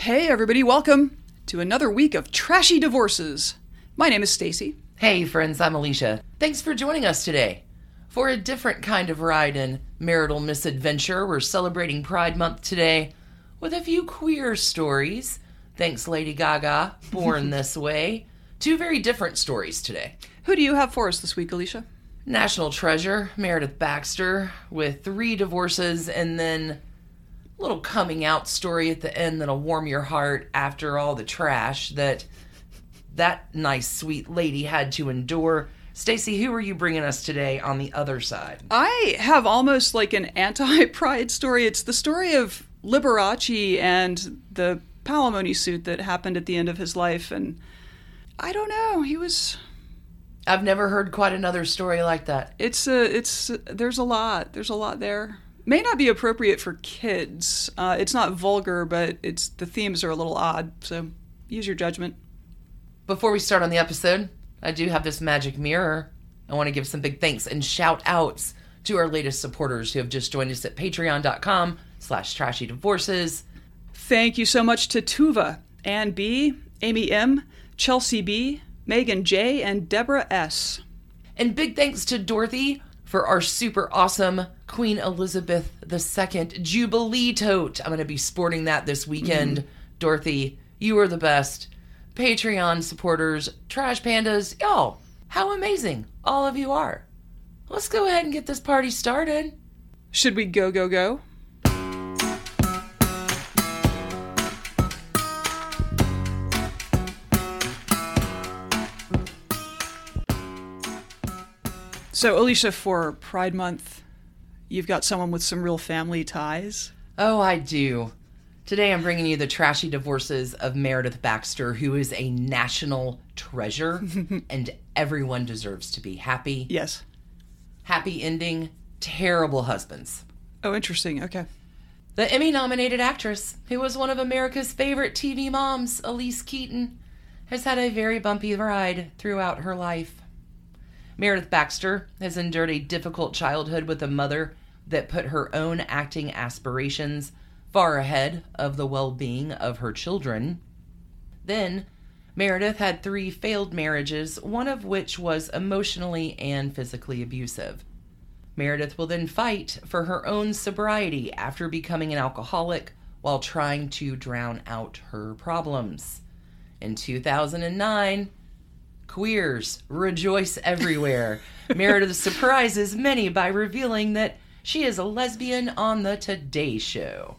Hey everybody, welcome to another week of trashy divorces. My name is Stacie. Hey friends, I'm Alicia. Thanks for joining us today. For a different kind of ride in marital misadventure, we're celebrating Pride Month today with a few queer stories. Thanks, Lady Gaga, born this way. Two very different stories today. Who do you have for us this week, Alicia? National treasure, Meredith Baxter, with three divorces and then little coming out story at the end that'll warm your heart after all the trash that that nice sweet lady had to endure. Stacie, who are you bringing us today on the other side? I have almost like an anti-pride story. It's the story of Liberace and the palimony suit that happened at the end of his life and I don't know, he was I've never heard quite another story like that. It's a, it's there's a lot. There's a lot there may not be appropriate for kids. Uh, it's not vulgar, but it's the themes are a little odd. So use your judgment. Before we start on the episode, I do have this magic mirror. I want to give some big thanks and shout outs to our latest supporters who have just joined us at patreon.com slash trashy divorces. Thank you so much to Tuva, Ann B, Amy M, Chelsea B, Megan J, and Deborah S. And big thanks to Dorothy for our super awesome Queen Elizabeth II Jubilee tote. I'm going to be sporting that this weekend. Mm-hmm. Dorothy, you are the best. Patreon supporters, Trash Pandas, y'all, how amazing all of you are. Let's go ahead and get this party started. Should we go, go, go? So, Alicia, for Pride Month, you've got someone with some real family ties. Oh, I do. Today I'm bringing you the trashy divorces of Meredith Baxter, who is a national treasure, and everyone deserves to be happy. Yes. Happy ending, terrible husbands. Oh, interesting. Okay. The Emmy nominated actress, who was one of America's favorite TV moms, Elise Keaton, has had a very bumpy ride throughout her life. Meredith Baxter has endured a difficult childhood with a mother that put her own acting aspirations far ahead of the well being of her children. Then, Meredith had three failed marriages, one of which was emotionally and physically abusive. Meredith will then fight for her own sobriety after becoming an alcoholic while trying to drown out her problems. In 2009, Queers rejoice everywhere. Meredith surprises many by revealing that she is a lesbian on the Today Show.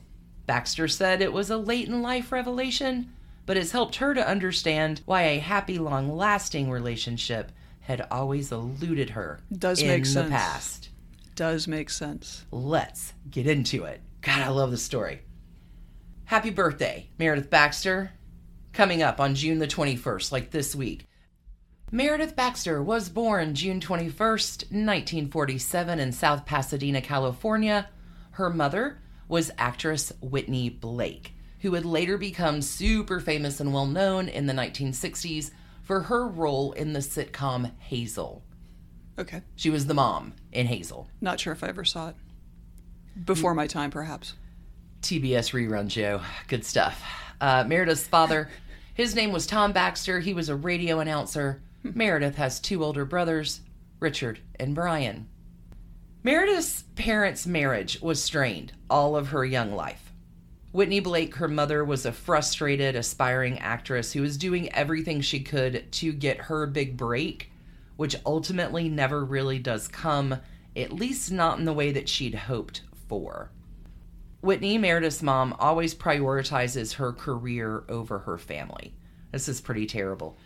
Baxter said it was a late in life revelation, but has helped her to understand why a happy, long lasting relationship had always eluded her Does in make the sense. past. Does make sense. Let's get into it. God, I love the story. Happy birthday, Meredith Baxter. Coming up on June the 21st, like this week. Meredith Baxter was born June 21st, 1947, in South Pasadena, California. Her mother was actress Whitney Blake, who would later become super famous and well known in the 1960s for her role in the sitcom Hazel. Okay. She was the mom in Hazel. Not sure if I ever saw it. Before my time, perhaps. TBS rerun, Joe. Good stuff. Uh, Meredith's father, his name was Tom Baxter. He was a radio announcer. Meredith has two older brothers, Richard and Brian. Meredith's parents' marriage was strained all of her young life. Whitney Blake, her mother, was a frustrated, aspiring actress who was doing everything she could to get her big break, which ultimately never really does come, at least not in the way that she'd hoped for. Whitney, Meredith's mom, always prioritizes her career over her family. This is pretty terrible.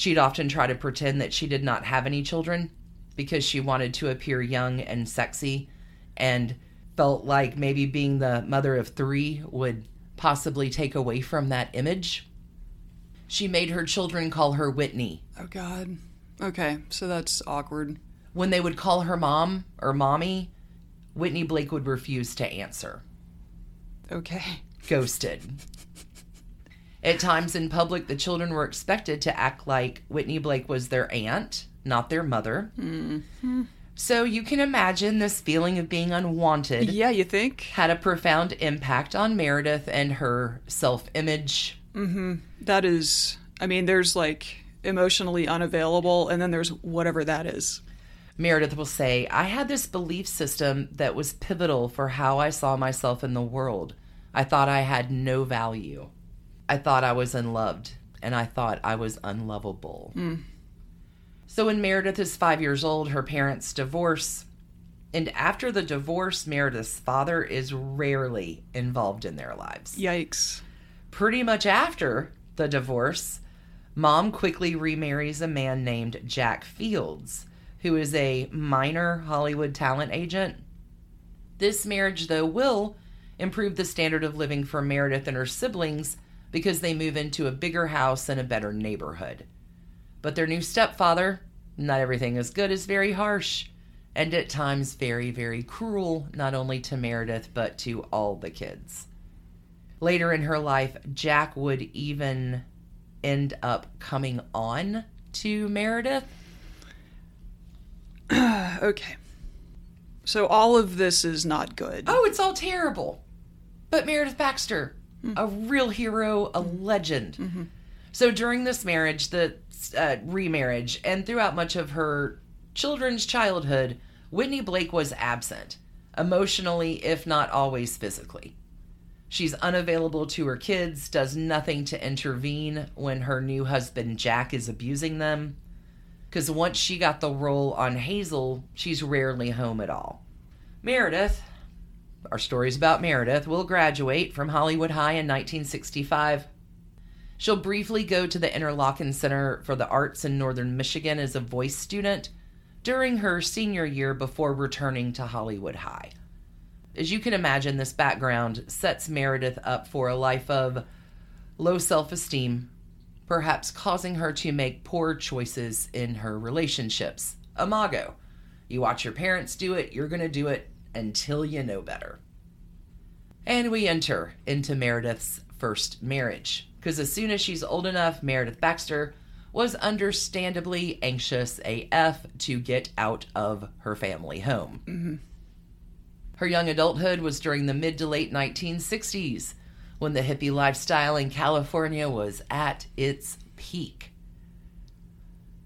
She'd often try to pretend that she did not have any children because she wanted to appear young and sexy and felt like maybe being the mother of three would possibly take away from that image. She made her children call her Whitney. Oh, God. Okay, so that's awkward. When they would call her mom or mommy, Whitney Blake would refuse to answer. Okay. Ghosted. At times in public, the children were expected to act like Whitney Blake was their aunt, not their mother. Mm-hmm. So you can imagine this feeling of being unwanted Yeah, you think? had a profound impact on Meredith and her self image. That is, I mean, there's like emotionally unavailable, and then there's whatever that is. Meredith will say, I had this belief system that was pivotal for how I saw myself in the world. I thought I had no value. I thought I was unloved, and I thought I was unlovable. Hmm. So when Meredith is five years old, her parents divorce. And after the divorce, Meredith's father is rarely involved in their lives. Yikes. Pretty much after the divorce, mom quickly remarries a man named Jack Fields, who is a minor Hollywood talent agent. This marriage, though, will improve the standard of living for Meredith and her siblings because they move into a bigger house and a better neighborhood. But their new stepfather, not everything is good, is very harsh and at times very, very cruel, not only to Meredith, but to all the kids. Later in her life, Jack would even end up coming on to Meredith. Okay. So all of this is not good. Oh, it's all terrible. But Meredith Baxter, a real hero, a legend. So during this marriage, the uh, remarriage, and throughout much of her children's childhood, Whitney Blake was absent, emotionally, if not always physically. She's unavailable to her kids, does nothing to intervene when her new husband Jack is abusing them. Because once she got the role on Hazel, she's rarely home at all. Meredith, our stories about Meredith, will graduate from Hollywood High in 1965. She'll briefly go to the Interlochen Center for the Arts in Northern Michigan as a voice student during her senior year before returning to Hollywood High. As you can imagine, this background sets Meredith up for a life of low self esteem, perhaps causing her to make poor choices in her relationships. Imago. You watch your parents do it, you're going to do it until you know better. And we enter into Meredith's first marriage, because as soon as she's old enough, Meredith Baxter was understandably anxious AF to get out of her family home. Mm-hmm. Her young adulthood was during the mid to late 1960s, when the hippie lifestyle in California was at its peak.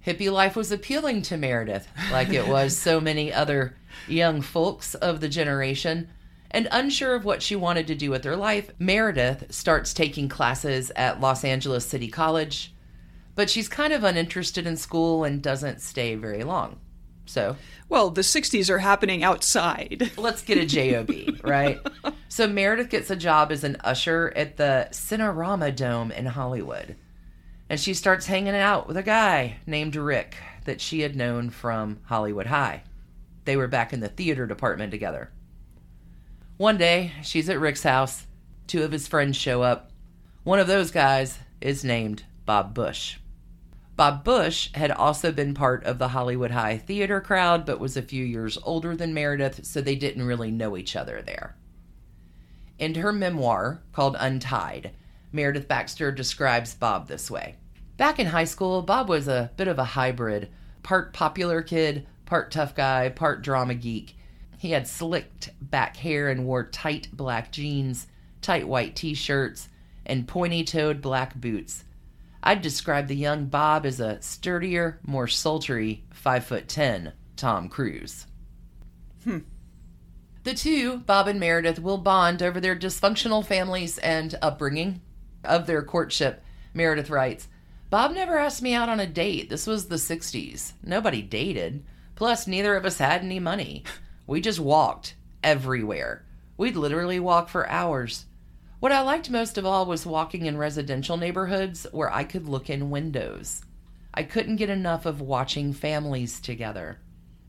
Hippie life was appealing to Meredith, like it was so many other young folks of the generation. And unsure of what she wanted to do with her life, Meredith starts taking classes at Los Angeles City College, but she's kind of uninterested in school and doesn't stay very long. So Well, the 60s are happening outside. let's get a job right so meredith gets a job as an usher at the cinerama dome in hollywood and she starts hanging out with a guy named rick that she had known from hollywood high they were back in the theater department together. One day she's at rick's house. Two of his friends show up. One of those guys is named bob bush. Bob Bush had also been part of the Hollywood High theater crowd, but was a few years older than Meredith, so they didn't really know each other there. In her memoir called Untied, Meredith Baxter describes Bob this way. Back in high school, Bob was a bit of a hybrid part popular kid, part tough guy, part drama geek. He had slicked back hair and wore tight black jeans, tight white t shirts, and pointy toed black boots. I'd describe the young Bob as a sturdier, more sultry, five foot ten Tom Cruise. Hmm. The two, Bob and Meredith, will bond over their dysfunctional families and upbringing. Of their courtship, Meredith writes Bob never asked me out on a date. This was the 60s. Nobody dated. Plus, neither of us had any money. We just walked everywhere. We'd literally walk for hours. What I liked most of all was walking in residential neighborhoods where I could look in windows. I couldn't get enough of watching families together.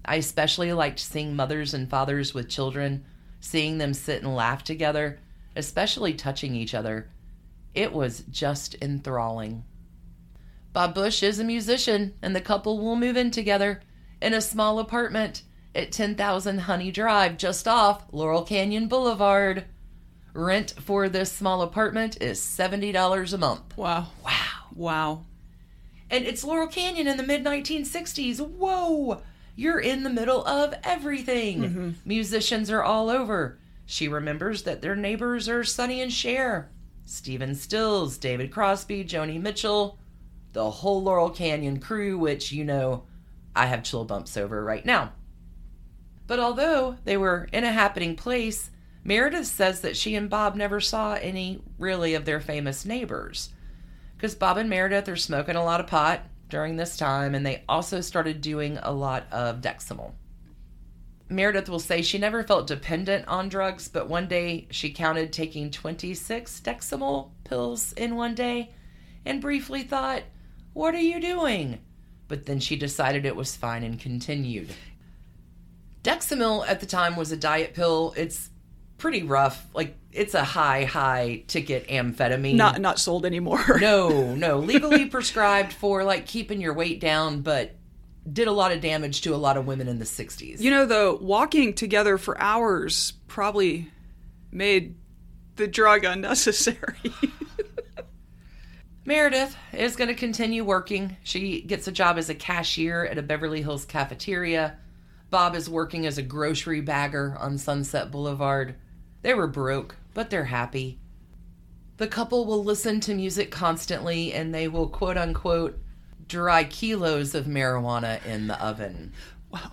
I especially liked seeing mothers and fathers with children, seeing them sit and laugh together. especially touching each other. It was just enthralling. Bob Bush is a musician, and the couple will move in together in a small apartment at 10,000 Honey Drive, just off Laurel Canyon Boulevard. Rent for this small apartment is $70 a month. Wow. Wow. Wow. And it's Laurel Canyon in the mid 1960s. Whoa! You're in the middle of everything. Mm-hmm. Musicians are all over. She remembers that their neighbors are Sonny and Cher, Stephen Stills, David Crosby, Joni Mitchell, the whole Laurel Canyon crew, which, you know, I have chill bumps over right now. But although they were in a happening place, Meredith says that she and Bob never saw any really of their famous neighbors. Because Bob and Meredith are smoking a lot of pot during this time, and they also started doing a lot of Dexamyl. Meredith will say she never felt dependent on drugs, but one day she counted taking 26 Dexamyl pills in one day and briefly thought, What are you doing? But then she decided it was fine and continued. Dexamyl at the time was a diet pill. It's pretty rough. Like, it's a high, high ticket amphetamine. Not not sold anymore. No, no. Legally prescribed for like keeping your weight down, but did a lot of damage to a lot of women in the 60s. You know, though, walking together for hours probably made the drug unnecessary. Meredith is going to continue working. She gets a job as a cashier at a Beverly Hills cafeteria. Bob is working as a grocery bagger on Sunset Boulevard. They were broke, but they're happy. The couple will listen to music constantly and they will quote unquote dry kilos of marijuana in the oven. wow.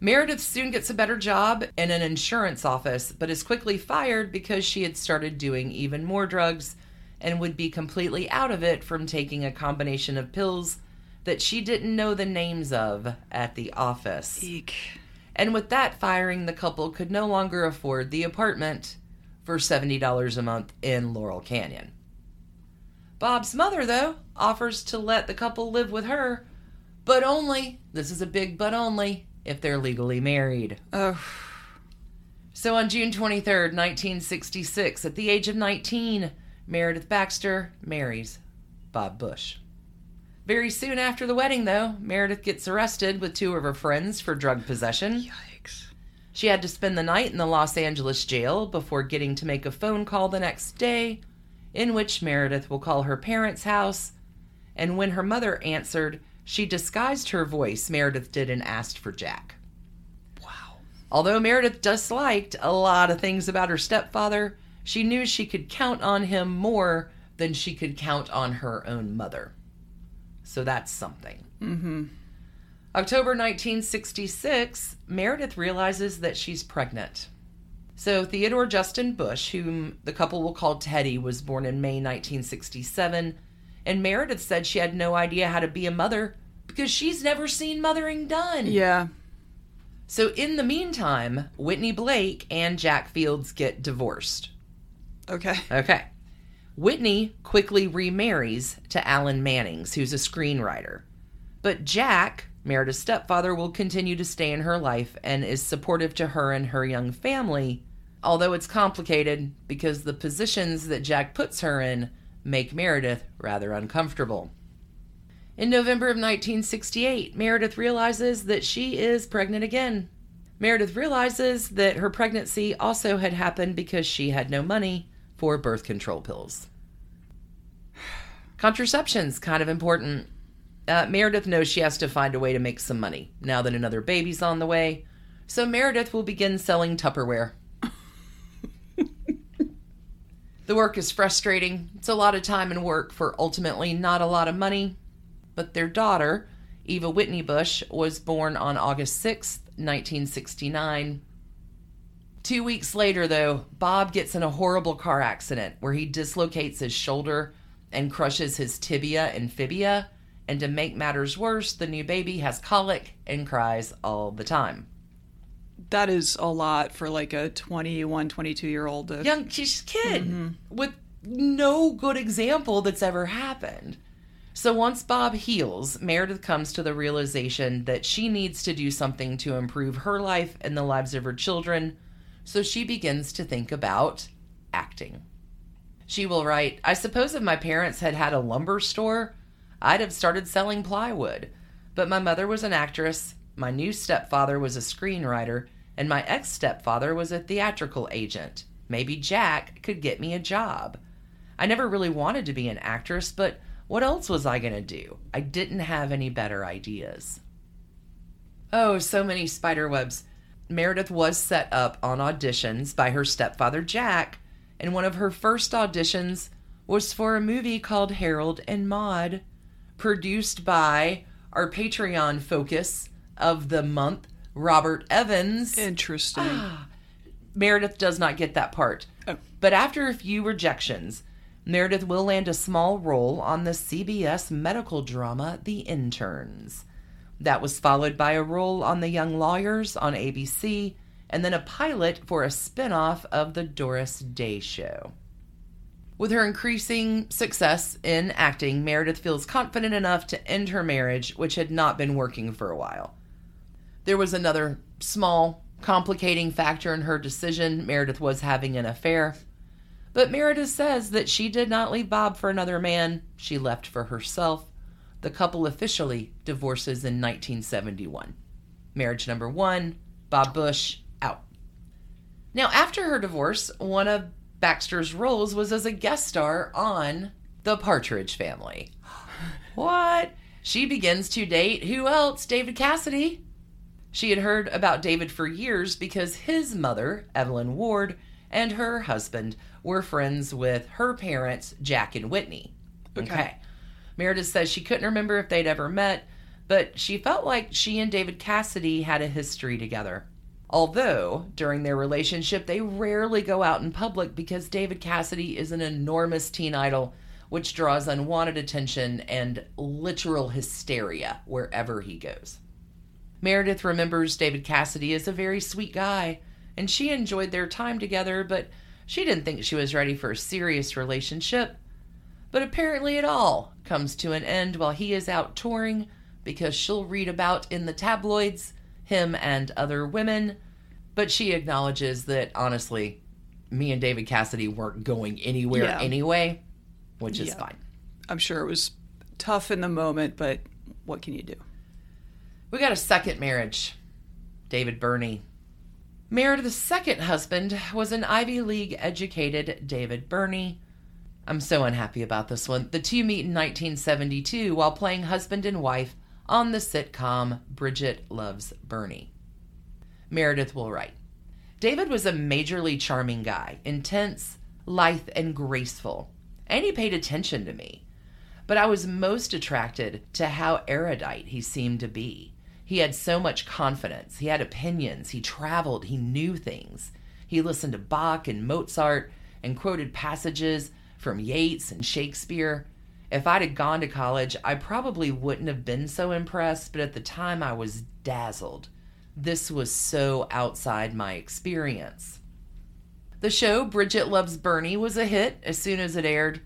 Meredith soon gets a better job in an insurance office, but is quickly fired because she had started doing even more drugs and would be completely out of it from taking a combination of pills that she didn't know the names of at the office. Eek. And with that firing, the couple could no longer afford the apartment for $70 a month in Laurel Canyon. Bob's mother, though, offers to let the couple live with her, but only, this is a big but only, if they're legally married. Oh, So on June 23rd, 1966, at the age of 19, Meredith Baxter marries Bob Bush. Very soon after the wedding, though, Meredith gets arrested with two of her friends for drug possession. yikes. She had to spend the night in the Los Angeles jail before getting to make a phone call the next day, in which Meredith will call her parents' house. And when her mother answered, she disguised her voice, Meredith did, and asked for Jack. Wow. Although Meredith disliked a lot of things about her stepfather, she knew she could count on him more than she could count on her own mother. So that's something. Mm-hmm. October 1966, Meredith realizes that she's pregnant. So Theodore Justin Bush, whom the couple will call Teddy, was born in May 1967, and Meredith said she had no idea how to be a mother because she's never seen mothering done. Yeah. So, in the meantime, Whitney Blake and Jack Fields get divorced. Okay. Okay. Whitney quickly remarries to Allan Manings, who's a screenwriter. But Jack, Meredith's stepfather, will continue to stay in her life and is supportive to her and her young family, although it's complicated because the positions that Jack puts her in make Meredith rather uncomfortable. In November of 1968, Meredith realizes that she is pregnant again. Meredith realizes that her pregnancy also had happened because she had no money for birth control pills. Contraception's kind of important. Uh, Meredith knows she has to find a way to make some money now that another baby's on the way, so Meredith will begin selling Tupperware. the work is frustrating. It's a lot of time and work for ultimately not a lot of money, but their daughter, Eva Whitney Bush, was born on August 6th, 1969. Two weeks later, though, Bob gets in a horrible car accident where he dislocates his shoulder and crushes his tibia and fibia. And to make matters worse, the new baby has colic and cries all the time. That is a lot for like a 21, 22 year old. To... Young, she's a kid mm-hmm. with no good example that's ever happened. So once Bob heals, Meredith comes to the realization that she needs to do something to improve her life and the lives of her children. So she begins to think about acting. She will write I suppose if my parents had had a lumber store, I'd have started selling plywood. But my mother was an actress, my new stepfather was a screenwriter, and my ex stepfather was a theatrical agent. Maybe Jack could get me a job. I never really wanted to be an actress, but what else was I going to do? I didn't have any better ideas. Oh, so many spider webs. Meredith was set up on auditions by her stepfather Jack, and one of her first auditions was for a movie called Harold and Maude, produced by our Patreon focus of the month, Robert Evans. Interesting. Ah, Meredith does not get that part. Oh. But after a few rejections, Meredith will land a small role on the CBS medical drama The Interns. That was followed by a role on The Young Lawyers on ABC, and then a pilot for a spin off of The Doris Day Show. With her increasing success in acting, Meredith feels confident enough to end her marriage, which had not been working for a while. There was another small complicating factor in her decision. Meredith was having an affair. But Meredith says that she did not leave Bob for another man, she left for herself. The couple officially divorces in 1971. Marriage number one, Bob Bush, out. Now, after her divorce, one of Baxter's roles was as a guest star on The Partridge Family. what? She begins to date who else? David Cassidy. She had heard about David for years because his mother, Evelyn Ward, and her husband were friends with her parents, Jack and Whitney. Okay. Meredith says she couldn't remember if they'd ever met, but she felt like she and David Cassidy had a history together. Although, during their relationship, they rarely go out in public because David Cassidy is an enormous teen idol, which draws unwanted attention and literal hysteria wherever he goes. Meredith remembers David Cassidy as a very sweet guy, and she enjoyed their time together, but she didn't think she was ready for a serious relationship. But apparently, it all comes to an end while he is out touring because she'll read about in the tabloids him and other women. But she acknowledges that honestly, me and David Cassidy weren't going anywhere Yeah. anyway, which is Yeah. fine. I'm sure it was tough in the moment, but what can you do? We got a second marriage. David Birney. Meredith's second husband was an Ivy League educated David Birney. I'm so unhappy about this one. The two meet in 1972 while playing husband and wife on the sitcom Bridget Loves Bernie. Meredith will write David was a majorly charming guy, intense, lithe, and graceful, and he paid attention to me. But I was most attracted to how erudite he seemed to be. He had so much confidence. He had opinions. He traveled. He knew things. He listened to Bach and Mozart and quoted passages from Yeats and Shakespeare. If I'd have gone to college, I probably wouldn't have been so impressed, but at the time I was dazzled. This was so outside my experience. The show Bridget Loves Bernie was a hit as soon as it aired,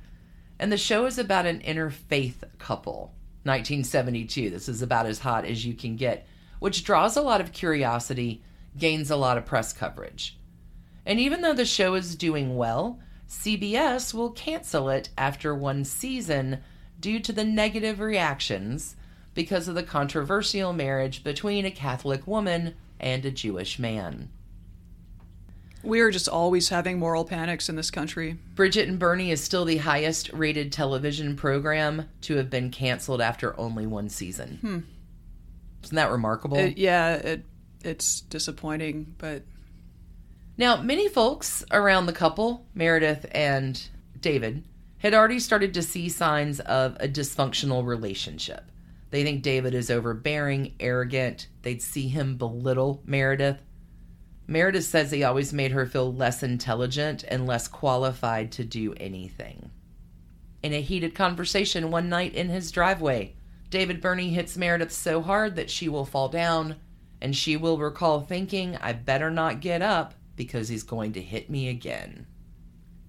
and the show is about an interfaith couple. 1972. This is about as hot as you can get, which draws a lot of curiosity, gains a lot of press coverage. And even though the show is doing well, CBS will cancel it after one season due to the negative reactions because of the controversial marriage between a Catholic woman and a Jewish man. We are just always having moral panics in this country. Bridget and Bernie is still the highest rated television program to have been canceled after only one season. Hmm. Isn't that remarkable? It, yeah, it it's disappointing, but Now, many folks around the couple, Meredith and David, had already started to see signs of a dysfunctional relationship. They think David is overbearing, arrogant. They'd see him belittle Meredith. Meredith says he always made her feel less intelligent and less qualified to do anything. In a heated conversation one night in his driveway, David Birney hits Meredith so hard that she will fall down, and she will recall thinking, I better not get up because he's going to hit me again.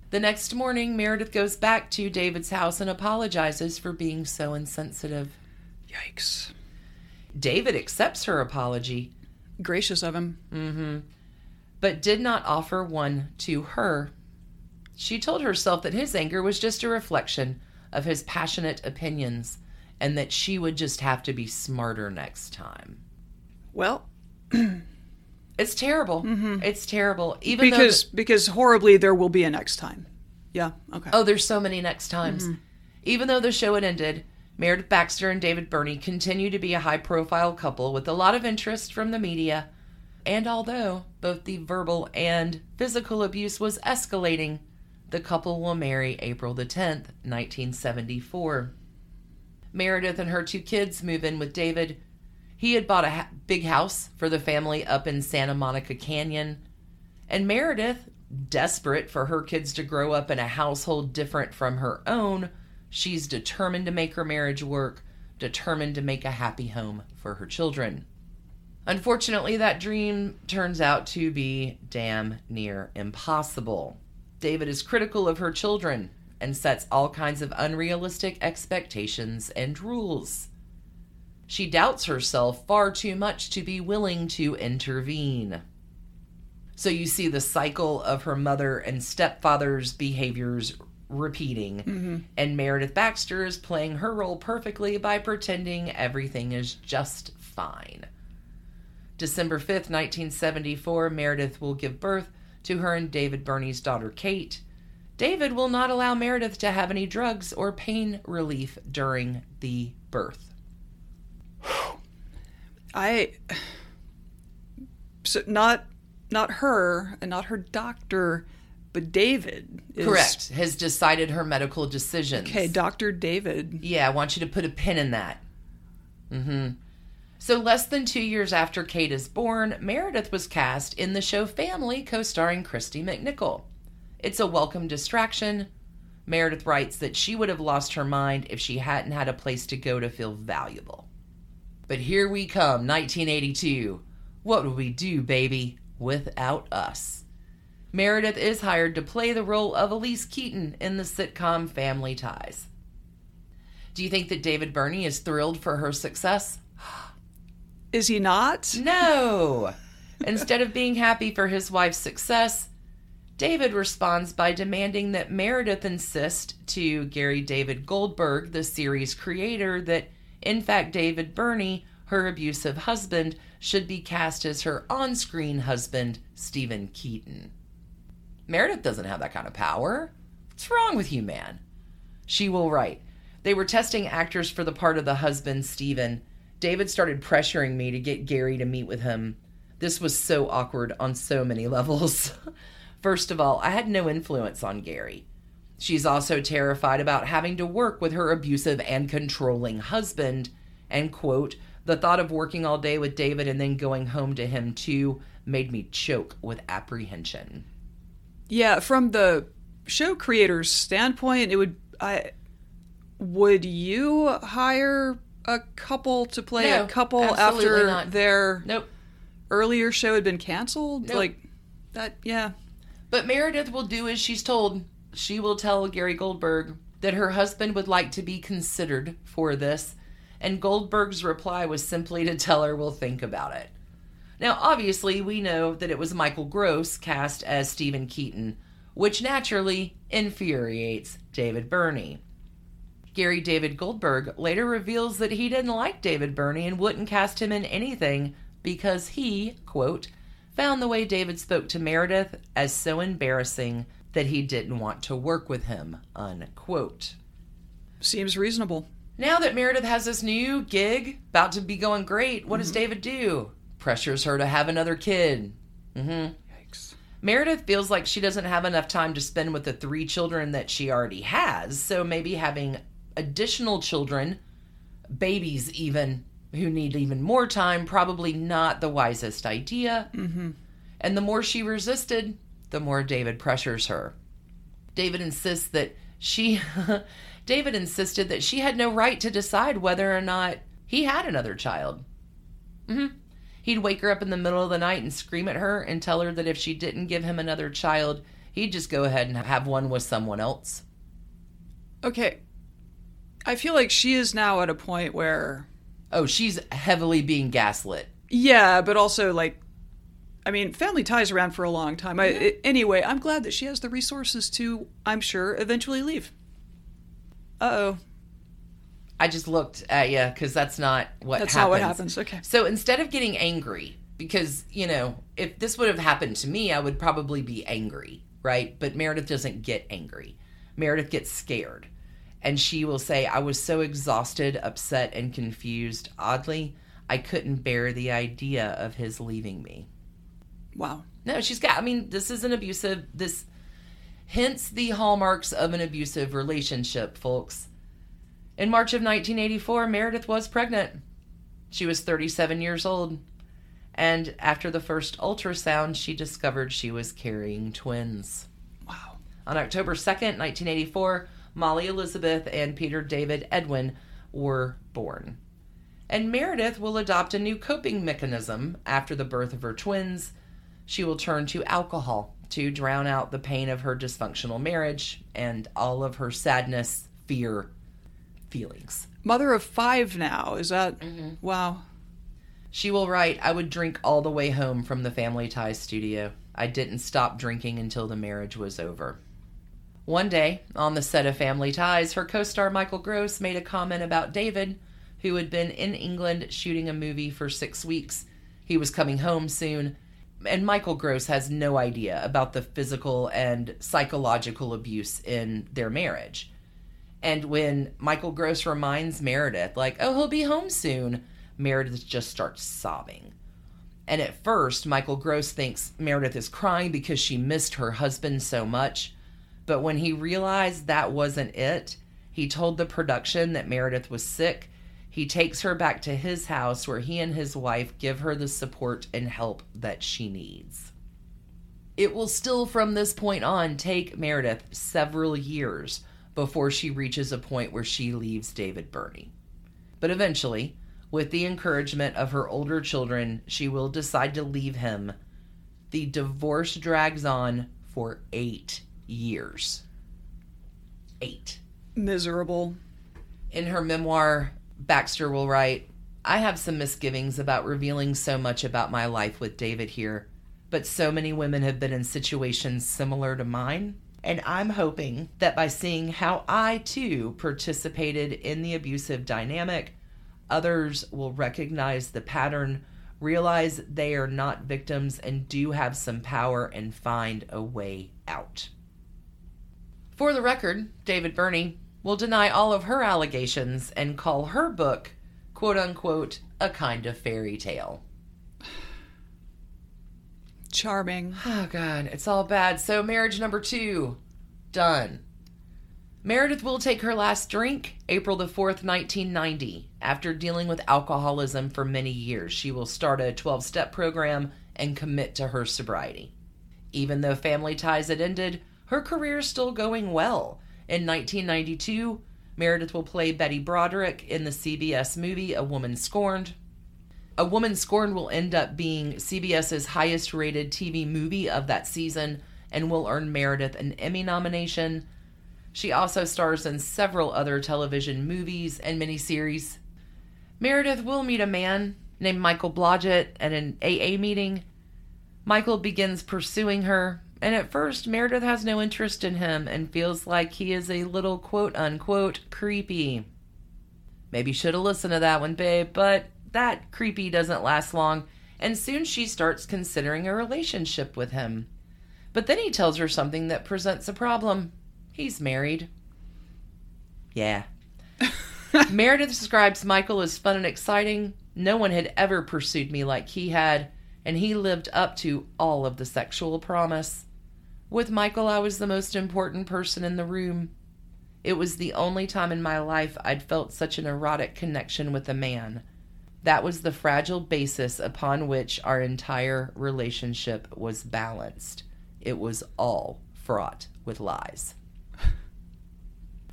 The next morning, Meredith goes back to David's house and apologizes for being so insensitive. yikes. David accepts her apology, Gracious of him. Mm-hmm. But did not offer one to her. She told herself that his anger was just a reflection of his passionate opinions and that she would just have to be smarter next time. Well, It's terrible. Mm-hmm. It's terrible. Even though because the- because horribly there will be a next time. Yeah. Okay. Oh, there's so many next times. Mm-hmm. Even though the show had ended, Meredith Baxter and David Birney continue to be a high profile couple with a lot of interest from the media. And although both the verbal and physical abuse was escalating, the couple will marry April the 10th, 1974. Meredith and her two kids move in with David. He had bought a ha- big house for the family up in Santa Monica Canyon. And Meredith, desperate for her kids to grow up in a household different from her own, she's determined to make her marriage work, determined to make a happy home for her children. Unfortunately, that dream turns out to be damn near impossible. David is critical of her children and sets all kinds of unrealistic expectations and rules. She doubts herself far too much to be willing to intervene. So you see the cycle of her mother and stepfather's behaviors repeating, mm-hmm. and Meredith Baxter is playing her role perfectly by pretending everything is just fine. December 5th, 1974, Meredith will give birth to her and David Birney's daughter, Kate. David will not allow Meredith to have any drugs or pain relief during the birth. I so not not her and not her doctor, but David. Is, Correct. Has decided her medical decisions. Okay, Doctor David. Yeah, I want you to put a pin in that. Mm-hmm. So less than two years after Kate is born, Meredith was cast in the show Family, co-starring Kristy McNichol. It's a welcome distraction. Meredith writes that she would have lost her mind if she hadn't had a place to go to feel valuable. But here we come, 1982. What would we do, baby, without us? Meredith is hired to play the role of Elise Keaton in the sitcom Family Ties. Do you think that David Birney is thrilled for her success? Is he not? No! Instead of being happy for his wife's success, David responds by demanding that Meredith insist to Gary David Goldberg, the series creator, that in fact David Birney, her abusive husband, should be cast as her on screen husband, Stephen Keaton. Meredith doesn't have that kind of power. What's wrong with you, man? She will write. They were testing actors for the part of the husband, Stephen. David started pressuring me to get Gary to meet with him. This was so awkward on so many levels. First of all, I had no influence on Gary. She's also terrified about having to work with her abusive and controlling husband. And, quote, the thought of working all day with David and then going home to him too made me choke with apprehension. Yeah, from the show creator's standpoint, it would I would you hire a couple to play No, a couple after not. their Nope. earlier show had been canceled? Nope. Like that yeah. But Meredith will do as she's told. She will tell Gary Goldberg that her husband would like to be considered for this, and Goldberg's reply was simply to tell her we'll think about it. Now, obviously, we know that it was Michael Gross cast as Stephen Keaton, which naturally infuriates David Birney. Gary David Goldberg later reveals that he didn't like David Birney and wouldn't cast him in anything because he, quote, found the way David spoke to Meredith as so embarrassing that he didn't want to work with him, unquote. Seems reasonable. Now that Meredith has this new gig about to be going great, what does David do? Pressures her to have another kid. Mm-hmm. Yikes. Meredith feels like she doesn't have enough time to spend with the three children that she already has, so maybe having additional children, babies even, who need even more time, probably not the wisest idea. Mm-hmm. And the more she resisted, the more David pressures her. David insists that she. David insisted that she had no right to decide whether or not he had another child. hmm He'd wake her up in the middle of the night and scream at her and tell her that if she didn't give him another child, he'd just go ahead and have one with someone else. Okay. I feel like she is now at a point where Oh, she's heavily being gaslit. yeah, but also like I mean, family ties around for a long time. I, anyway, I'm glad that she has the resources to, I'm sure, eventually leave. Uh oh. I just looked at you because that's not what That's happens. not what happens. Okay. So instead of getting angry, because, you know, if this would have happened to me, I would probably be angry, right? But Meredith doesn't get angry. Meredith gets scared. And she will say, I was so exhausted, upset, and confused. Oddly, I couldn't bear the idea of his leaving me. Wow. No, she's got, I mean, this is an abusive, this, hence the hallmarks of an abusive relationship, folks. In March of 1984, Meredith was pregnant. She was 37 years old. And after the first ultrasound, she discovered she was carrying twins. Wow. On October 2nd, 1984, Molly Elizabeth and Peter David Edwin were born. And Meredith will adopt a new coping mechanism after the birth of her twins. She will turn to alcohol to drown out the pain of her dysfunctional marriage and all of her sadness, fear, feelings. Mother of five now. Is that. Mm-hmm. Wow. She will write, I would drink all the way home from the Family Ties studio. I didn't stop drinking until the marriage was over. One day, on the set of Family Ties, her co star Michael Gross made a comment about David, who had been in England shooting a movie for six weeks. He was coming home soon, and Michael Gross has no idea about the physical and psychological abuse in their marriage. And when Michael Gross reminds Meredith, like, oh, he'll be home soon, Meredith just starts sobbing. And at first, Michael Gross thinks Meredith is crying because she missed her husband so much. But when he realized that wasn't it, he told the production that Meredith was sick. He takes her back to his house where he and his wife give her the support and help that she needs. It will still, from this point on, take Meredith several years before she reaches a point where she leaves David Birney. But eventually, with the encouragement of her older children, she will decide to leave him. The divorce drags on for eight years. Eight. Miserable. In her memoir, Baxter will write I have some misgivings about revealing so much about my life with David here, but so many women have been in situations similar to mine. And I'm hoping that by seeing how I too participated in the abusive dynamic, others will recognize the pattern, realize they are not victims, and do have some power and find a way out. For the record, David Birney will deny all of her allegations and call her book, quote unquote, a kind of fairy tale. Charming. Oh, God, it's all bad. So, marriage number two, done. Meredith will take her last drink April the 4th, 1990. After dealing with alcoholism for many years, she will start a 12 step program and commit to her sobriety. Even though family ties had ended, her career is still going well. In 1992, Meredith will play Betty Broderick in the CBS movie A Woman Scorned. A Woman Scorned will end up being CBS's highest rated TV movie of that season and will earn Meredith an Emmy nomination. She also stars in several other television movies and miniseries. Meredith will meet a man named Michael Blodgett at an AA meeting. Michael begins pursuing her, and at first, Meredith has no interest in him and feels like he is a little quote unquote creepy. Maybe should have listened to that one, babe, but that creepy doesn't last long, and soon she starts considering a relationship with him. But then he tells her something that presents a problem. He's married. Yeah. Meredith describes Michael as fun and exciting. No one had ever pursued me like he had, and he lived up to all of the sexual promise. With Michael, I was the most important person in the room. It was the only time in my life I'd felt such an erotic connection with a man. That was the fragile basis upon which our entire relationship was balanced. It was all fraught with lies.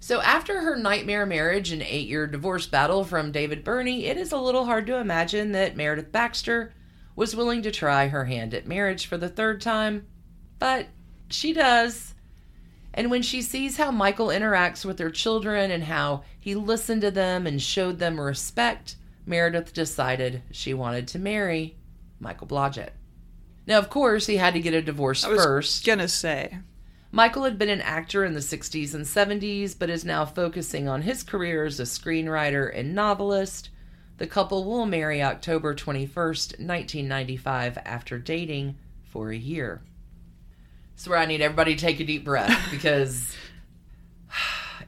So, after her nightmare marriage and eight year divorce battle from David Birney, it is a little hard to imagine that Meredith Baxter was willing to try her hand at marriage for the third time. But she does. And when she sees how Michael interacts with her children and how he listened to them and showed them respect, Meredith decided she wanted to marry Michael Blodgett. Now, of course, he had to get a divorce I was first. gonna say. Michael had been an actor in the 60s and 70s, but is now focusing on his career as a screenwriter and novelist. The couple will marry October 21st, 1995, after dating for a year. Is where I need everybody to take a deep breath because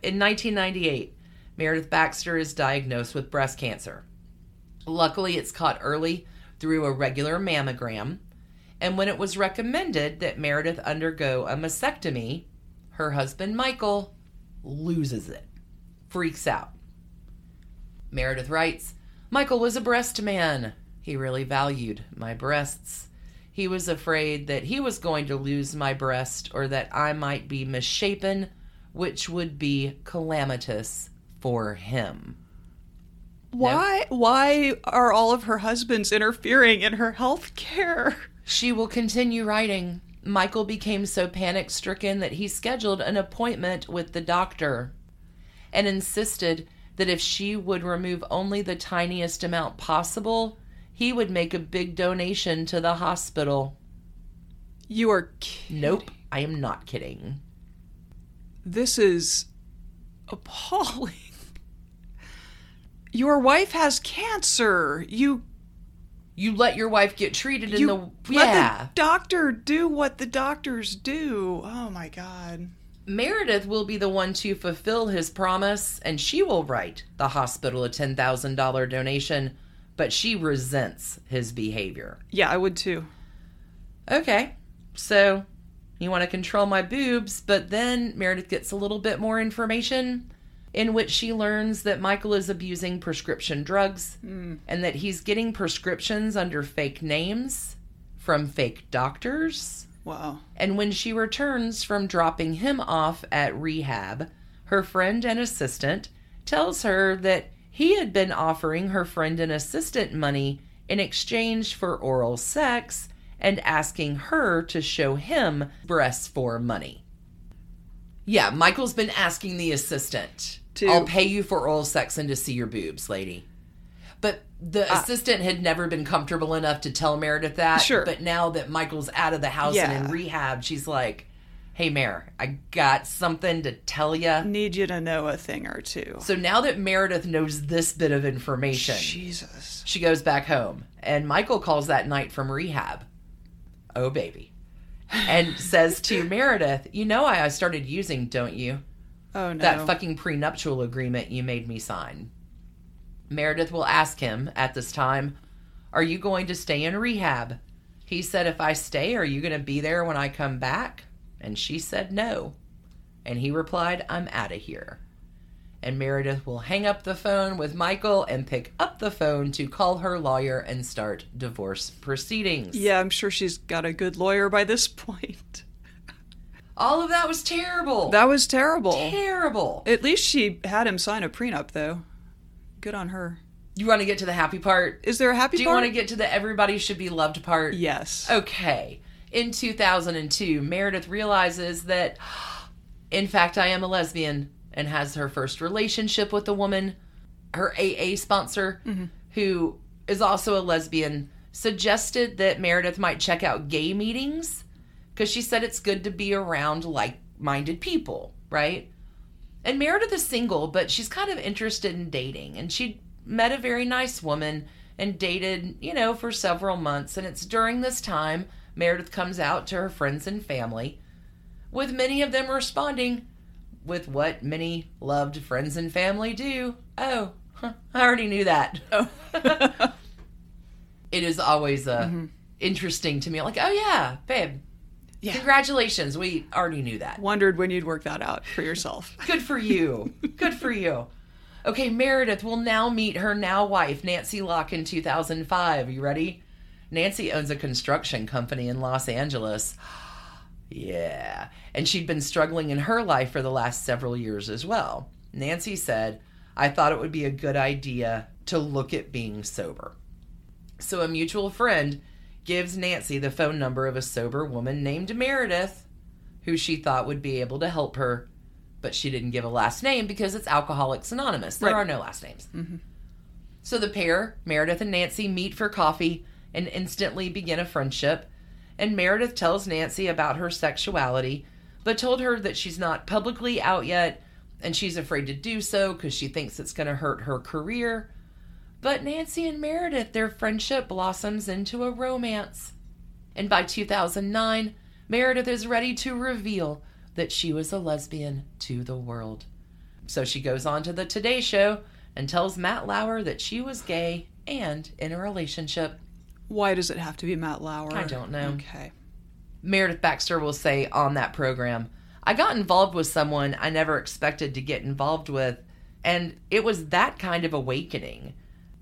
in 1998, Meredith Baxter is diagnosed with breast cancer. Luckily, it's caught early through a regular mammogram. And when it was recommended that Meredith undergo a mastectomy, her husband Michael loses it, freaks out. Meredith writes Michael was a breast man. He really valued my breasts. He was afraid that he was going to lose my breast or that I might be misshapen, which would be calamitous for him. Why why are all of her husbands interfering in her health care? She will continue writing. Michael became so panic stricken that he scheduled an appointment with the doctor and insisted that if she would remove only the tiniest amount possible, he would make a big donation to the hospital. You are kidding. Nope, I am not kidding. This is appalling. Your wife has cancer. You You let your wife get treated in the let yeah. the doctor do what the doctors do. Oh my god. Meredith will be the one to fulfill his promise, and she will write the hospital a ten thousand dollar donation, but she resents his behavior. Yeah, I would too. Okay, so you want to control my boobs, but then Meredith gets a little bit more information in which she learns that Michael is abusing prescription drugs hmm. and that he's getting prescriptions under fake names from fake doctors. Wow. And when she returns from dropping him off at rehab, her friend and assistant tells her that he had been offering her friend and assistant money in exchange for oral sex and asking her to show him breasts for money. Yeah, Michael's been asking the assistant, To- I'll pay you for oral sex and to see your boobs, lady. But the uh, assistant had never been comfortable enough to tell Meredith that. Sure. But now that Michael's out of the house and in rehab, she's like, hey, Mare, I got something to tell you. Need you to know a thing or two. So now that Meredith knows this bit of information, Jesus. she goes back home. And Michael calls that night from rehab. Oh, baby. And says to Meredith, You know, I I started using, don't you? Oh no. that fucking prenuptial agreement you made me sign. Meredith will ask him at this time, Are you going to stay in rehab? He said, If I stay, are you going to be there when I come back? And she said, No. And he replied, I'm out of here. And Meredith will hang up the phone with Michael and pick up the phone to call her lawyer and start divorce proceedings. yeah, I'm sure she's got a good lawyer by this point. All of that was terrible. That was terrible. terrible. At least she had him sign a prenup though. Good on her. You want to get to the happy part? Is there a happy part? Do you want to get to the everybody should be loved part? Yes. Okay. In 2002, Meredith realizes that, in fact, I am a lesbian and has her first relationship with a woman. Her AA sponsor, mm-hmm. who is also a lesbian, suggested that Meredith might check out gay meetings because she said it's good to be around like minded people, right? And Meredith is single, but she's kind of interested in dating. And she met a very nice woman and dated, you know, for several months. And it's during this time Meredith comes out to her friends and family, with many of them responding with what many loved friends and family do. Oh, huh, I already knew that. it is always uh, interesting to me. Like, oh, yeah, babe. Yeah. Congratulations. We already knew that. Wondered when you'd work that out for yourself. Good for you. Good for you. Okay, Meredith will now meet her now wife, Nancy Locke, in 2005. You ready? Nancy owns a construction company in Los Angeles. Yeah. And she'd been struggling in her life for the last several years as well. Nancy said, I thought it would be a good idea to look at being sober. So a mutual friend gives Nancy the phone number of a sober woman named Meredith, who she thought would be able to help her, but she didn't give a last name because it's Alcoholics Anonymous. There Right. are no last names. Mm-hmm. So the pair, Meredith and Nancy, meet for coffee and instantly begin a friendship. and Meredith tells Nancy about her sexuality, but told her that she's not publicly out yet and she's afraid to do so because she thinks it's going to hurt her career. But Nancy and Meredith, their friendship blossoms into a romance. And by 2009, Meredith is ready to reveal that she was a lesbian to the world. So she goes on to the Today Show and tells Matt Lauer that she was gay and in a relationship. Why does it have to be Matt Lauer? I don't know. Okay. Meredith Baxter will say on that program, I got involved with someone I never expected to get involved with, and it was that kind of awakening.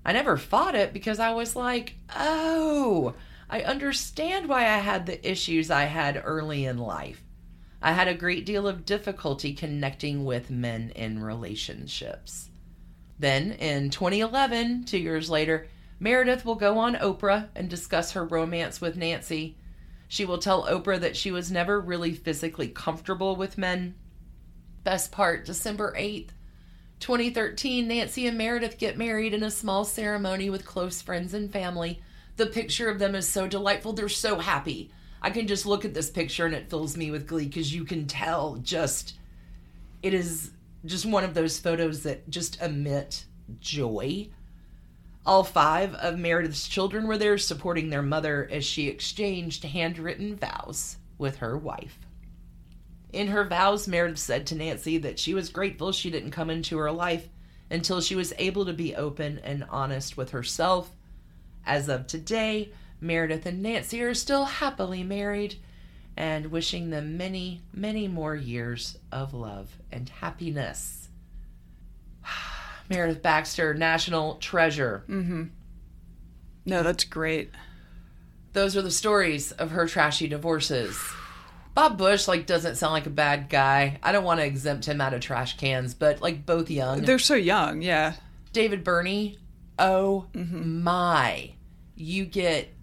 I never fought it because I was like, oh, I understand why I had the issues I had early in life. I had a great deal of difficulty connecting with men in relationships. Then, in 2011, two years later, Meredith will go on Oprah and discuss her romance with Nancy. She will tell Oprah that she was never really physically comfortable with men. Best part December 8th, 2013, Nancy and Meredith get married in a small ceremony with close friends and family. The picture of them is so delightful. They're so happy. I can just look at this picture and it fills me with glee because you can tell just it is just one of those photos that just emit joy. All five of Meredith's children were there supporting their mother as she exchanged handwritten vows with her wife. In her vows, Meredith said to Nancy that she was grateful she didn't come into her life until she was able to be open and honest with herself. As of today, Meredith and Nancy are still happily married and wishing them many, many more years of love and happiness. Meredith Baxter, national treasure. Mm-hmm. No, that's great. Those are the stories of her trashy divorces. Bob Bush like doesn't sound like a bad guy. I don't want to exempt him out of trash cans, but like both young. They're so young, yeah. David Birney, oh mm-hmm. my. You get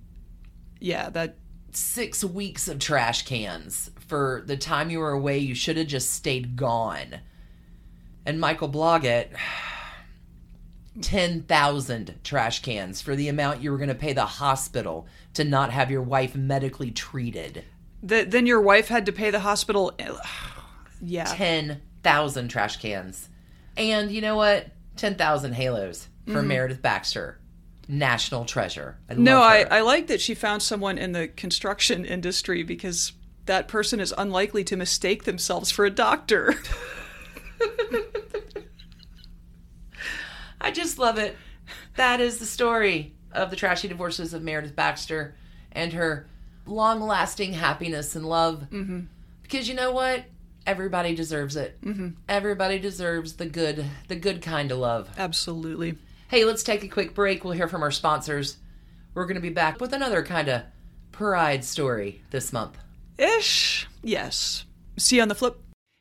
yeah, that six weeks of trash cans for the time you were away. You should have just stayed gone. And Michael Blodgett, 10,000 trash cans for the amount you were going to pay the hospital to not have your wife medically treated. The, then your wife had to pay the hospital. yeah. 10,000 trash cans. And you know what? 10,000 halos for mm-hmm. Meredith Baxter. National treasure. I no, I, I like that she found someone in the construction industry because that person is unlikely to mistake themselves for a doctor. I just love it. That is the story of the trashy divorces of Meredith Baxter and her long lasting happiness and love. Mm-hmm. Because you know what? Everybody deserves it. Mm-hmm. Everybody deserves the good, the good kind of love. Absolutely. Hey, let's take a quick break. We'll hear from our sponsors. We're going to be back with another kind of pride story this month. Ish. Yes. See you on the flip.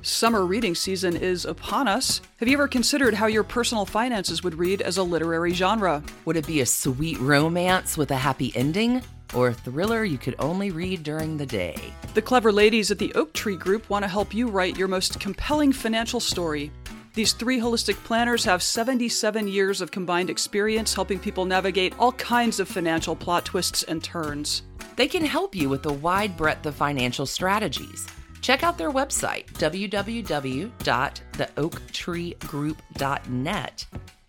Summer reading season is upon us. Have you ever considered how your personal finances would read as a literary genre? Would it be a sweet romance with a happy ending? Or a thriller you could only read during the day? The clever ladies at the Oak Tree Group want to help you write your most compelling financial story. These three holistic planners have 77 years of combined experience helping people navigate all kinds of financial plot twists and turns. They can help you with a wide breadth of financial strategies. Check out their website, www.theoaktreegroup.net,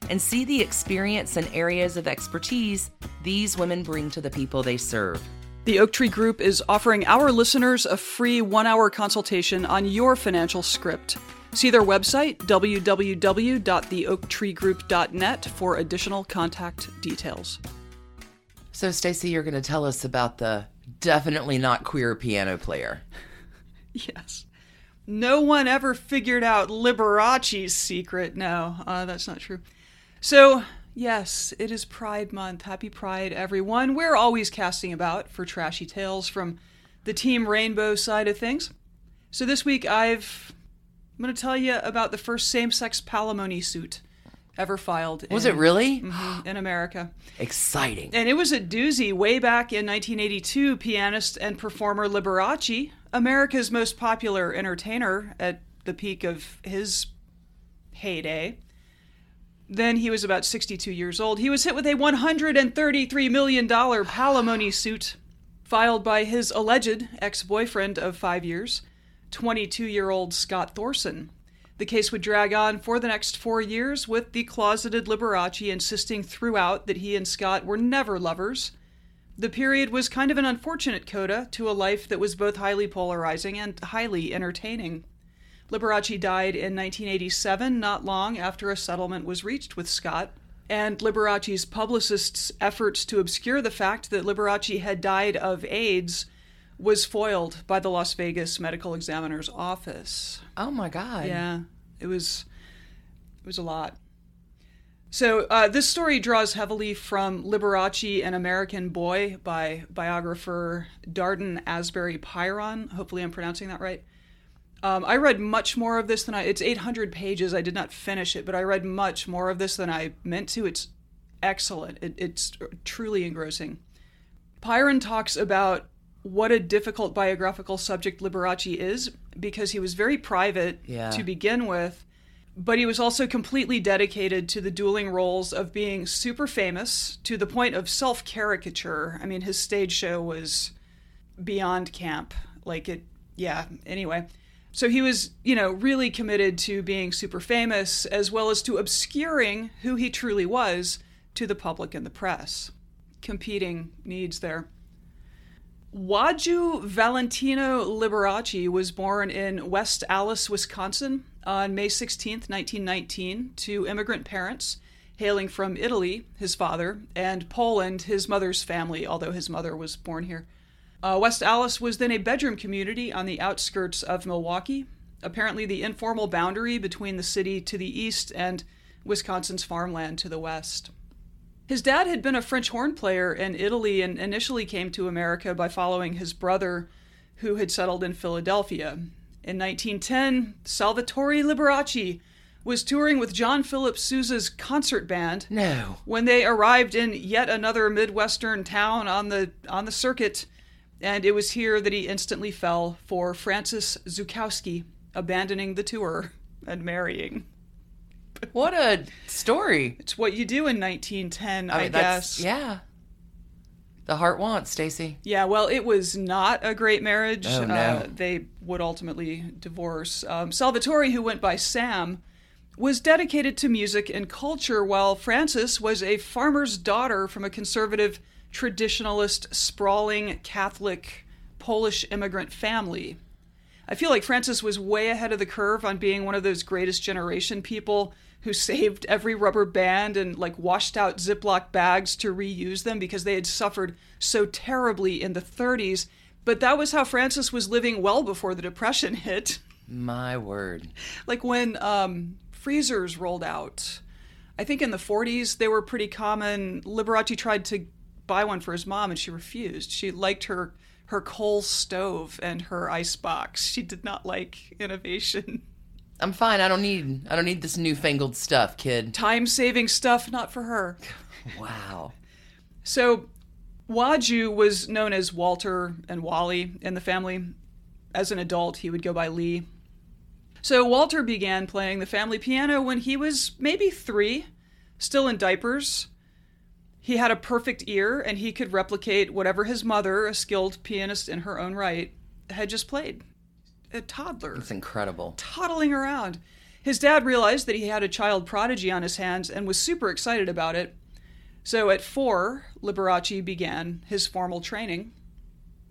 and see the experience and areas of expertise these women bring to the people they serve. The Oak Tree Group is offering our listeners a free one hour consultation on your financial script. See their website, www.theoaktreegroup.net, for additional contact details. So, Stacie, you're going to tell us about the definitely not queer piano player. Yes. No one ever figured out Liberace's secret. No, uh, that's not true. So, yes, it is Pride Month. Happy Pride, everyone. We're always casting about for trashy tales from the Team Rainbow side of things. So, this week I've I'm going to tell you about the first same sex palimony suit ever filed. Was in, it really? Mm-hmm, in America. Exciting. And it was a doozy. Way back in 1982, pianist and performer Liberace, America's most popular entertainer at the peak of his heyday, then he was about 62 years old. He was hit with a $133 million palimony suit filed by his alleged ex boyfriend of five years. 22 year old Scott Thorson. The case would drag on for the next four years, with the closeted Liberace insisting throughout that he and Scott were never lovers. The period was kind of an unfortunate coda to a life that was both highly polarizing and highly entertaining. Liberace died in 1987, not long after a settlement was reached with Scott, and Liberace's publicists' efforts to obscure the fact that Liberace had died of AIDS was foiled by the Las Vegas medical examiner's office. Oh my God! Yeah, it was it was a lot. So uh, this story draws heavily from Liberace, an American Boy by biographer Darden Asbury Pyron. Hopefully, I'm pronouncing that right. Um, I read much more of this than I. It's 800 pages. I did not finish it, but I read much more of this than I meant to. It's excellent. It, it's truly engrossing. Pyron talks about what a difficult biographical subject Liberace is because he was very private yeah. to begin with, but he was also completely dedicated to the dueling roles of being super famous to the point of self caricature. I mean, his stage show was beyond camp. Like it, yeah, anyway. So he was, you know, really committed to being super famous as well as to obscuring who he truly was to the public and the press. Competing needs there. Władziu Valentino Liberace was born in West Allis, Wisconsin on May 16, 1919, to immigrant parents hailing from Italy, his father, and Poland, his mother's family, although his mother was born here. Uh, West Allis was then a bedroom community on the outskirts of Milwaukee, apparently the informal boundary between the city to the east and Wisconsin's farmland to the west. His dad had been a French horn player in Italy and initially came to America by following his brother, who had settled in Philadelphia. In 1910, Salvatore Liberace was touring with John Philip Sousa's concert band. No. When they arrived in yet another Midwestern town on the on the circuit, and it was here that he instantly fell for Frances Zuchowski, abandoning the tour and marrying. What a story. It's what you do in 1910, I, I guess. Yeah. The heart wants, Stacie. Yeah, well, it was not a great marriage. Oh, no. Uh, they would ultimately divorce. Um, Salvatore, who went by Sam, was dedicated to music and culture, while Frances was a farmer's daughter from a conservative, traditionalist, sprawling Catholic Polish immigrant family. I feel like Frances was way ahead of the curve on being one of those greatest generation people who saved every rubber band and like washed out Ziploc bags to reuse them because they had suffered so terribly in the 30s. But that was how Frances was living well before the Depression hit. My word. Like when um, freezers rolled out, I think in the 40s they were pretty common. Liberace tried to buy one for his mom and she refused. She liked her her coal stove and her ice box. She did not like innovation. I'm fine. I don't need I don't need this newfangled stuff, kid. Time saving stuff, not for her. wow. So Władziu was known as Walter and Wally in the family. As an adult, he would go by Lee. So Walter began playing the family piano when he was maybe three, still in diapers. He had a perfect ear and he could replicate whatever his mother, a skilled pianist in her own right, had just played. A toddler. It's incredible. Toddling around. His dad realized that he had a child prodigy on his hands and was super excited about it. So at four, Liberace began his formal training.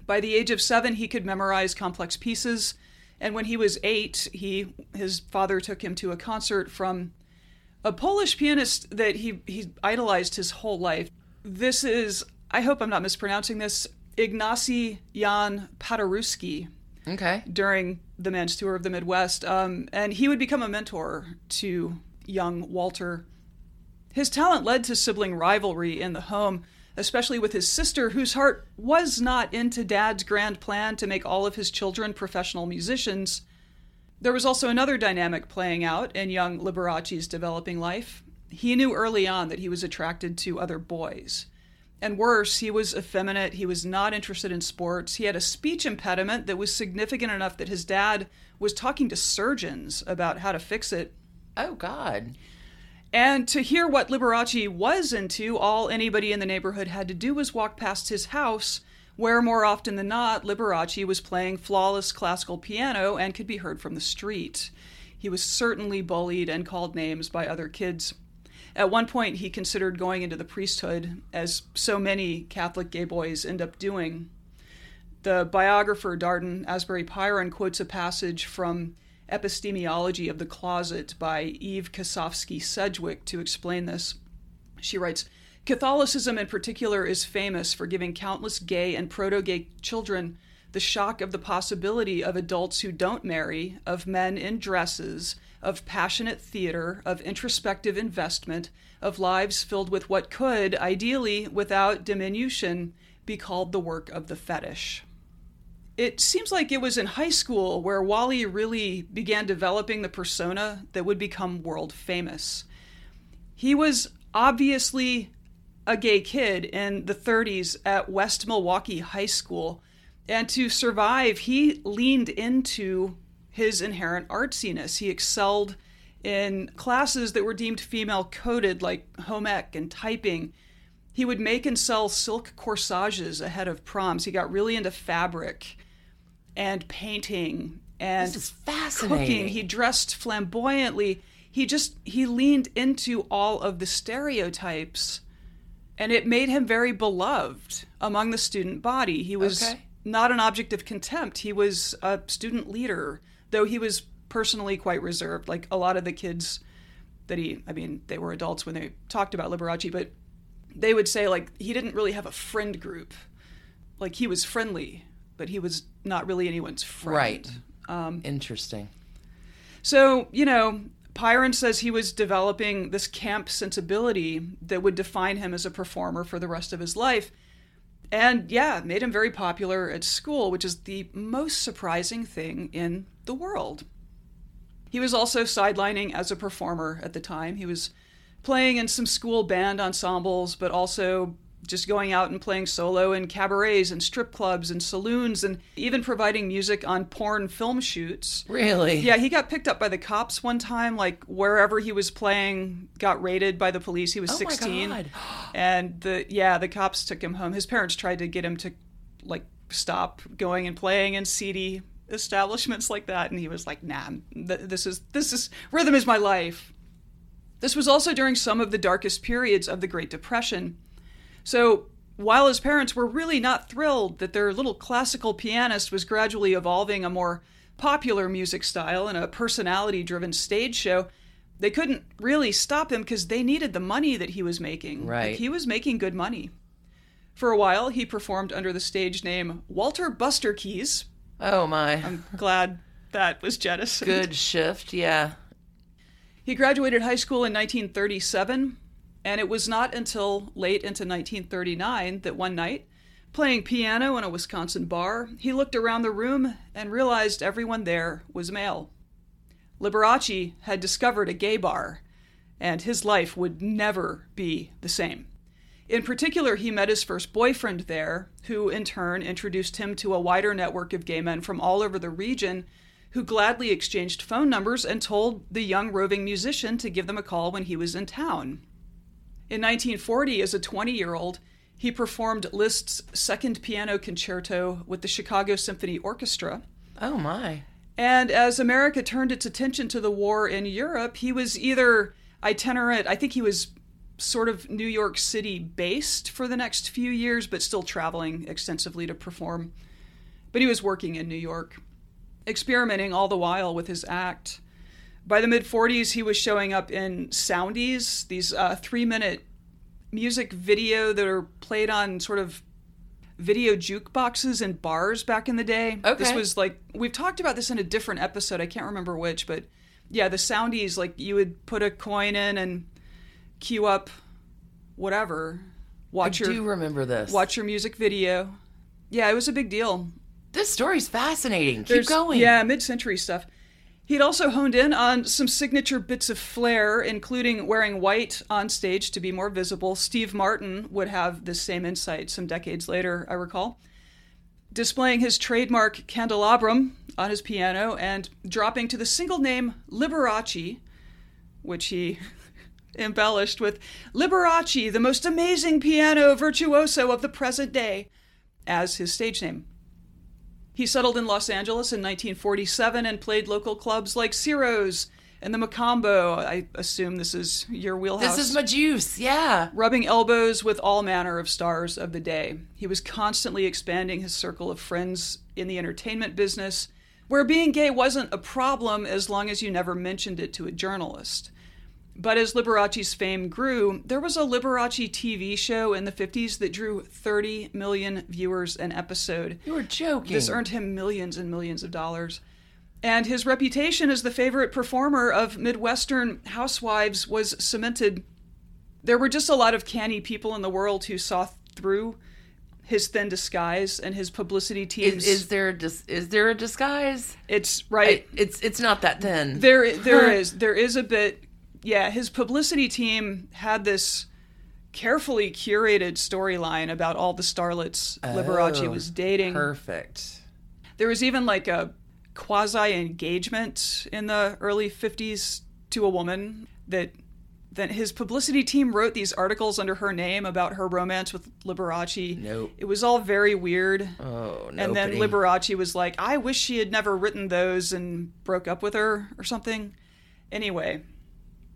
By the age of seven, he could memorize complex pieces, and when he was eight, he his father took him to a concert from a Polish pianist that he he idolized his whole life. This is I hope I'm not mispronouncing this Ignacy Jan Paderewski. Okay. During the men's tour of the Midwest, um, and he would become a mentor to young Walter. His talent led to sibling rivalry in the home, especially with his sister, whose heart was not into dad's grand plan to make all of his children professional musicians. There was also another dynamic playing out in young Liberace's developing life. He knew early on that he was attracted to other boys. And worse, he was effeminate. He was not interested in sports. He had a speech impediment that was significant enough that his dad was talking to surgeons about how to fix it. Oh, God. And to hear what Liberace was into, all anybody in the neighborhood had to do was walk past his house where more often than not, Liberace was playing flawless classical piano and could be heard from the street. He was certainly bullied and called names by other kids. At one point, he considered going into the priesthood, as so many Catholic gay boys end up doing. The biographer Darden Asbury Pyron quotes a passage from Epistemology of the Closet by Eve Kosofsky Sedgwick to explain this. She writes, Catholicism, in particular, is famous for giving countless gay and proto gay children the shock of the possibility of adults who don't marry, of men in dresses, of passionate theater, of introspective investment, of lives filled with what could, ideally, without diminution, be called the work of the fetish. It seems like it was in high school where Wally really began developing the persona that would become world famous. He was obviously a gay kid in the 30s at West Milwaukee High School. And to survive, he leaned into his inherent artsiness. He excelled in classes that were deemed female coded, like home ec and typing. He would make and sell silk corsages ahead of proms. He got really into fabric and painting and cooking. He dressed flamboyantly. He just he leaned into all of the stereotypes and it made him very beloved among the student body. He was okay. not an object of contempt. He was a student leader, though he was personally quite reserved. Like a lot of the kids that he, I mean, they were adults when they talked about Liberace, but they would say like he didn't really have a friend group. Like he was friendly, but he was not really anyone's friend. Right. Um, Interesting. So you know, Pyron says he was developing this camp sensibility that would define him as a performer for the rest of his life. And yeah, made him very popular at school, which is the most surprising thing in the world. He was also sidelining as a performer at the time. He was playing in some school band ensembles, but also just going out and playing solo in cabarets and strip clubs and saloons and even providing music on porn film shoots. Really? Yeah, he got picked up by the cops one time, like wherever he was playing, got raided by the police. He was Oh my 16. God. And the yeah, the cops took him home. His parents tried to get him to like stop going and playing in seedy establishments like that and he was like, "Nah, th- this is this is rhythm is my life." This was also during some of the darkest periods of the Great Depression. So, while his parents were really not thrilled that their little classical pianist was gradually evolving a more popular music style and a personality driven stage show, they couldn't really stop him because they needed the money that he was making. Like, Right. he was making good money. For a while, he performed under the stage name Walter Buster Keys. Oh my. I'm glad that was jettisoned. Good shift. Yeah. He graduated high school in 1937, and it was not until late into 1939 that one night, playing piano in a Wisconsin bar, he looked around the room and realized everyone there was male. Liberace had discovered a gay bar, and his life would never be the same. In particular, he met his first boyfriend there, who in turn introduced him to a wider network of gay men from all over the region who gladly exchanged phone numbers and told the young roving musician to give them a call when he was in town. In 1940, as a 20 year old, he performed Liszt's Second Piano Concerto with the Chicago Symphony Orchestra. Oh my. And as America turned its attention to the war in Europe, he was either itinerant, I think he was sort of New York City based for the next few years, but still traveling extensively to perform. But he was working in New York, experimenting all the while with his act. By the mid 40s, he was showing up in soundies, these uh, three minute music video that are played on sort of video jukeboxes and bars back in the day. Okay. This was like we've talked about this in a different episode. I can't remember which, but yeah, the soundies like you would put a coin in and queue up whatever. Watch I your do remember this. watch your music video. Yeah, it was a big deal. This story's fascinating. Keep There's- going. Yeah, mid-century stuff. He'd also honed in on some signature bits of flair, including wearing white on stage to be more visible. Steve Martin would have this same insight some decades later, I recall. Displaying his trademark candelabrum on his piano and dropping to the single name Liberace, which he embellished with Liberace, the most amazing piano virtuoso of the present day, as his stage name. He settled in Los Angeles in 1947 and played local clubs like Ciro's and the Mocambo. I assume this is your wheelhouse. This is my juice. Yeah. rubbing elbows with all manner of stars of the day. He was constantly expanding his circle of friends in the entertainment business, where being gay wasn't a problem as long as you never mentioned it to a journalist. But as Liberace's fame grew, there was a Liberace TV show in the 50s that drew 30 million viewers an episode. You were joking. This earned him millions and millions of dollars. And his reputation as the favorite performer of Midwestern housewives was cemented. There were just a lot of canny people in the world who saw through his thin disguise and his publicity teams. is, is there a dis- is there a disguise? it's right. I- it's it's not that thin. There, there is, there is a bit. Yeah, his publicity team had this carefully curated storyline about all the starlets Liberace Oh, was dating. Perfect. There was even like a quasi engagement in the early 50s to a woman that that his publicity team wrote these articles under her name about her romance with Liberace. Nope. It was all very weird. Oh no. and then Liberace was like, "I wish she had never written those and broke up with her or something." Anyway,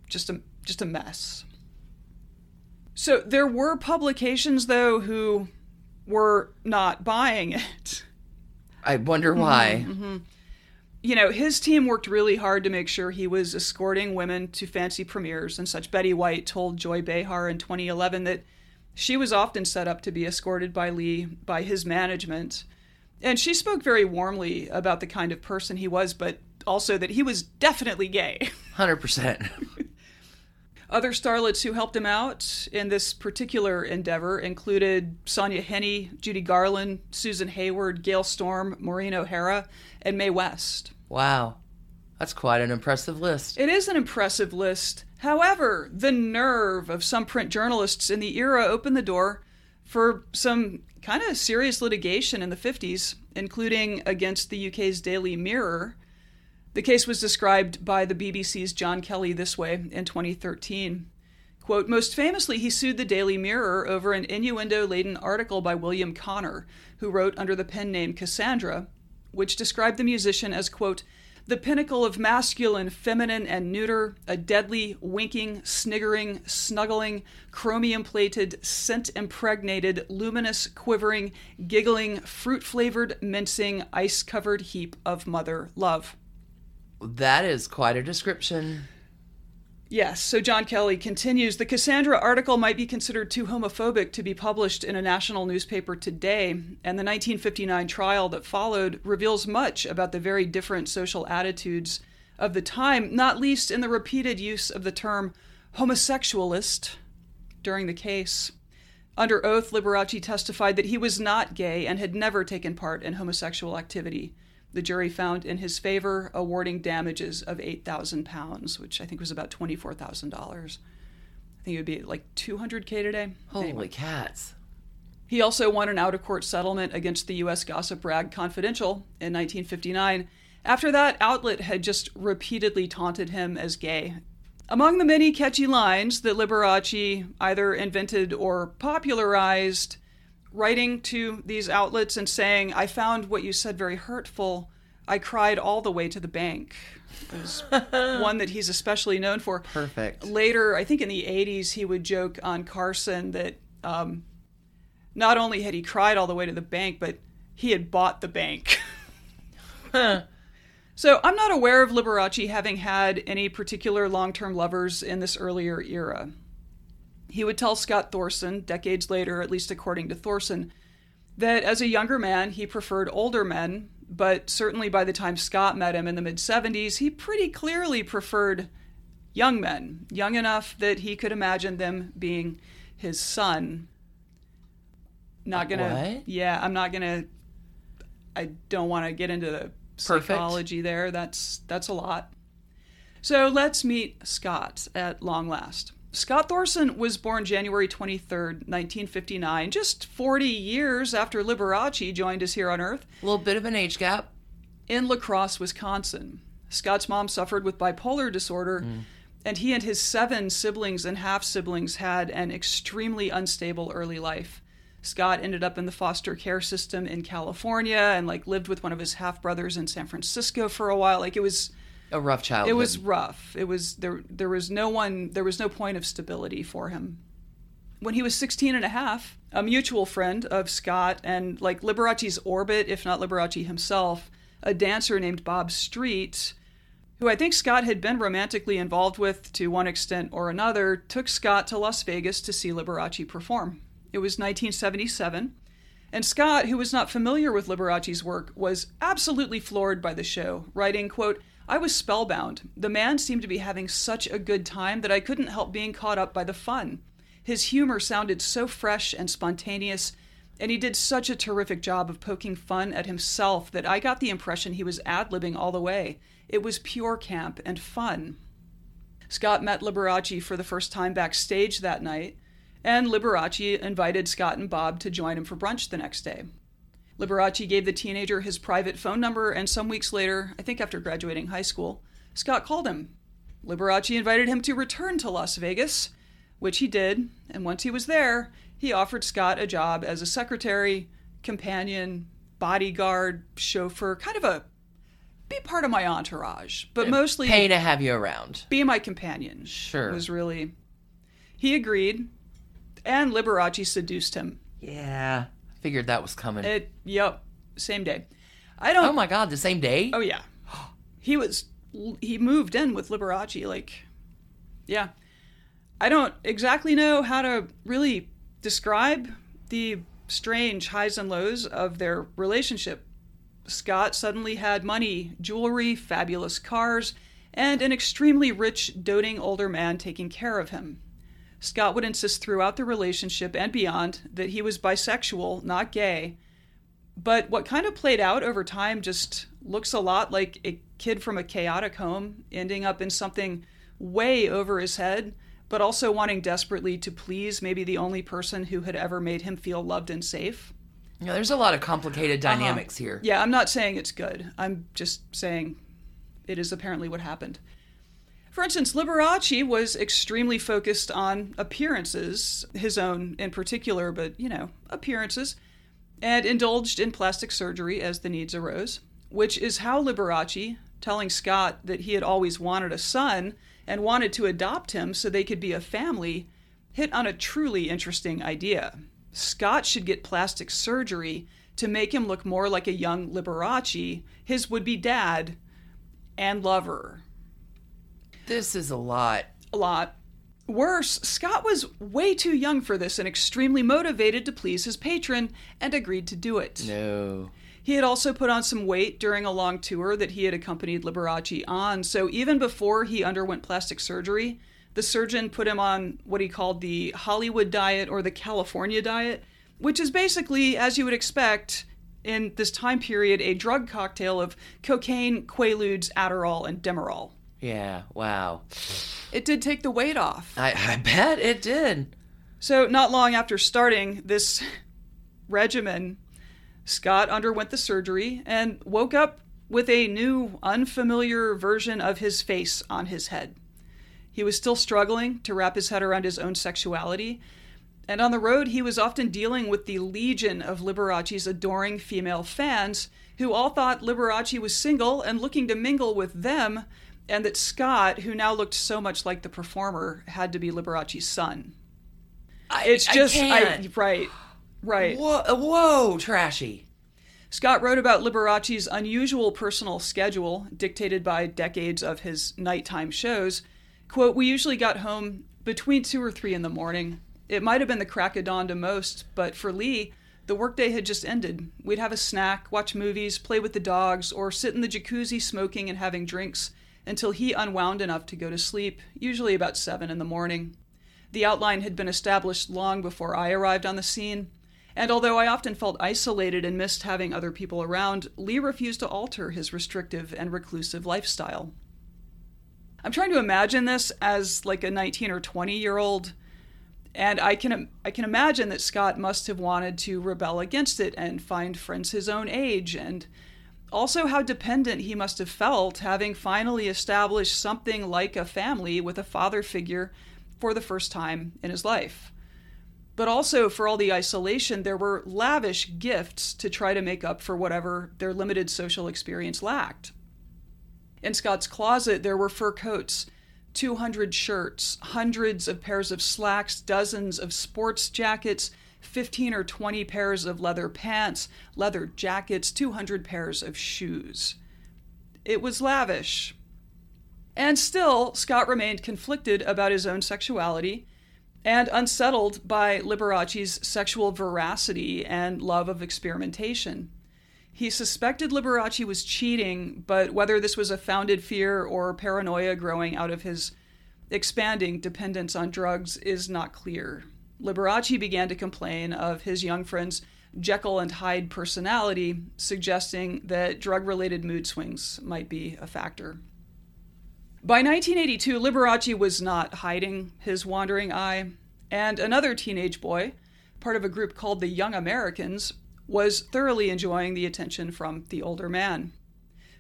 just a just a mess. So there were publications though who were not buying it. I wonder why. Mm-hmm. you know, his team worked really hard to make sure he was escorting women to fancy premieres and such. Betty White told Joy Behar in 2011 that she was often set up to be escorted by Lee by his management. And she spoke very warmly about the kind of person he was, but also that he was definitely gay. Hundred percent. Other starlets who helped him out in this particular endeavor included Sonja Henie, Judy Garland, Susan Hayward, Gale Storm, Maureen O'Hara, and Mae West. Wow, that's quite an impressive list. It is an impressive list. However, the nerve of some print journalists in the era opened the door for some kind of serious litigation in the 50s, including against the UK's Daily Mirror. The case was described by the BBC's John Kelly this way in 2013. Quote, most famously, he sued the Daily Mirror over an innuendo laden article by William Connor, who wrote under the pen name Cassandra, which described the musician as, quote, the pinnacle of masculine, feminine, and neuter, a deadly, winking, sniggering, snuggling, chromium plated, scent impregnated, luminous, quivering, giggling, fruit flavored, mincing, ice covered heap of mother love. That is quite a description. Yes, so John Kelly continues The Cassandra article might be considered too homophobic to be published in a national newspaper today, and the 1959 trial that followed reveals much about the very different social attitudes of the time, not least in the repeated use of the term homosexualist during the case. Under oath, Liberace testified that he was not gay and had never taken part in homosexual activity the jury found in his favor, awarding damages of £8,000, which I think was about $24,000. I think it would be like 200K today. Holy anyway. cats. He also won an out of court settlement against the U.S. gossip rag Confidential in 1959. After that, outlet had just repeatedly taunted him as gay. Among the many catchy lines that Liberace either invented or popularized, writing to these outlets and saying, I found what you said very hurtful. I cried all the way to the bank. Is one that he's especially known for. Perfect. Later, I think in the 80s, he would joke on Carson that um, not only had he cried all the way to the bank, but he had bought the bank. So I'm not aware of Liberace having had any particular long term lovers in this earlier era. He would tell Scott Thorson, decades later, at least according to Thorson, that as a younger man, he preferred older men, but certainly by the time Scott met him in the mid 70s, he pretty clearly preferred young men, young enough that he could imagine them being his son. Not gonna. What? Yeah, I'm not gonna. I don't want to get into the Perfect. psychology there. That's that's a lot. So let's meet Scott at long last. Scott Thorson was born January 23, 1959, just 40 years after Liberace joined us here on Earth. A little bit of an age gap. In La Crosse, Wisconsin. Scott's mom suffered with bipolar disorder, mm. and he and his seven siblings and half siblings had an extremely unstable early life. Scott ended up in the foster care system in California and like lived with one of his half brothers in San Francisco for a while. Like it was a rough childhood. It was rough. It was there there was no one there was no point of stability for him. When he was 16 and a half, a mutual friend of Scott and like Liberace's orbit, if not Liberace himself, a dancer named Bob Street, who I think Scott had been romantically involved with to one extent or another, took Scott to Las Vegas to see Liberace perform. It was 1977. And Scott, who was not familiar with Liberace's work, was absolutely floored by the show, writing, quote, I was spellbound. The man seemed to be having such a good time that I couldn't help being caught up by the fun. His humor sounded so fresh and spontaneous, and he did such a terrific job of poking fun at himself that I got the impression he was ad libbing all the way. It was pure camp and fun. Scott met Liberace for the first time backstage that night, and Liberace invited Scott and Bob to join him for brunch the next day. Liberace gave the teenager his private phone number, and some weeks later, I think after graduating high school, Scott called him. Liberace invited him to return to Las Vegas, which he did, and once he was there, he offered Scott a job as a secretary, companion, bodyguard, chauffeur, kind of a be part of my entourage, but mostly pay to have you around. Be my companion. Sure. Was really he agreed, and Liberace seduced him. Yeah. Figured that was coming. It, yep, same day. I don't. Oh my god, the same day? Oh yeah, he was. He moved in with Liberace. Like, yeah. I don't exactly know how to really describe the strange highs and lows of their relationship. Scott suddenly had money, jewelry, fabulous cars, and an extremely rich, doting older man taking care of him. Scott would insist throughout the relationship and beyond that he was bisexual, not gay. But what kind of played out over time just looks a lot like a kid from a chaotic home ending up in something way over his head but also wanting desperately to please maybe the only person who had ever made him feel loved and safe. Yeah, there's a lot of complicated Uh-huh. dynamics here. Yeah, I'm not saying it's good. I'm just saying it is apparently what happened. For instance, Liberace was extremely focused on appearances, his own in particular, but you know, appearances, and indulged in plastic surgery as the needs arose, which is how Liberace, telling Scott that he had always wanted a son and wanted to adopt him so they could be a family, hit on a truly interesting idea. Scott should get plastic surgery to make him look more like a young Liberace, his would be dad and lover. This is a lot. A lot. Worse, Scott was way too young for this and extremely motivated to please his patron and agreed to do it. No. He had also put on some weight during a long tour that he had accompanied Liberace on, so even before he underwent plastic surgery, the surgeon put him on what he called the Hollywood diet or the California diet, which is basically, as you would expect, in this time period, a drug cocktail of cocaine, quaaludes, Adderall, and Demerol. Yeah, wow. It did take the weight off. I, I bet it did. So, not long after starting this regimen, Scott underwent the surgery and woke up with a new, unfamiliar version of his face on his head. He was still struggling to wrap his head around his own sexuality, and on the road, he was often dealing with the legion of Liberace's adoring female fans who all thought Liberace was single and looking to mingle with them, and that Scott, who now looked so much like the performer, had to be Liberace's son. I, It's I just can't. right, right. Whoa, whoa, trashy. Scott wrote about Liberace's unusual personal schedule, dictated by decades of his nighttime shows. Quote, We usually got home between two or three in the morning. It might have been the crack of dawn to most, but for Lee, the workday had just ended. We'd have a snack, watch movies, play with the dogs, or sit in the jacuzzi smoking and having drinks until he unwound enough to go to sleep, usually about seven in the morning. The outline had been established long before I arrived on the scene, and although I often felt isolated and missed having other people around, Lee refused to alter his restrictive and reclusive lifestyle. I'm trying to imagine this as like a 19 or 20 year old, and I can I can imagine that Scott must have wanted to rebel against it and find friends his own age, and also how dependent he must have felt having finally established something like a family with a father figure for the first time in his life. But also, for all the isolation, there were lavish gifts to try to make up for whatever their limited social experience lacked. In Scott's closet, there were fur coats, 200 shirts, hundreds of pairs of slacks, dozens of sports jackets, 15 or 20 pairs of leather pants, leather jackets, 200 pairs of shoes. It was lavish. And still, Scott remained conflicted about his own sexuality and unsettled by Liberace's sexual veracity and love of experimentation. He suspected Liberace was cheating, but whether this was a founded fear or paranoia growing out of his expanding dependence on drugs is not clear. Liberace began to complain of his young friend's Jekyll and Hyde personality, suggesting that drug related mood swings might be a factor. By 1982, Liberace was not hiding his wandering eye, and another teenage boy, part of a group called the Young Americans, was thoroughly enjoying the attention from the older man.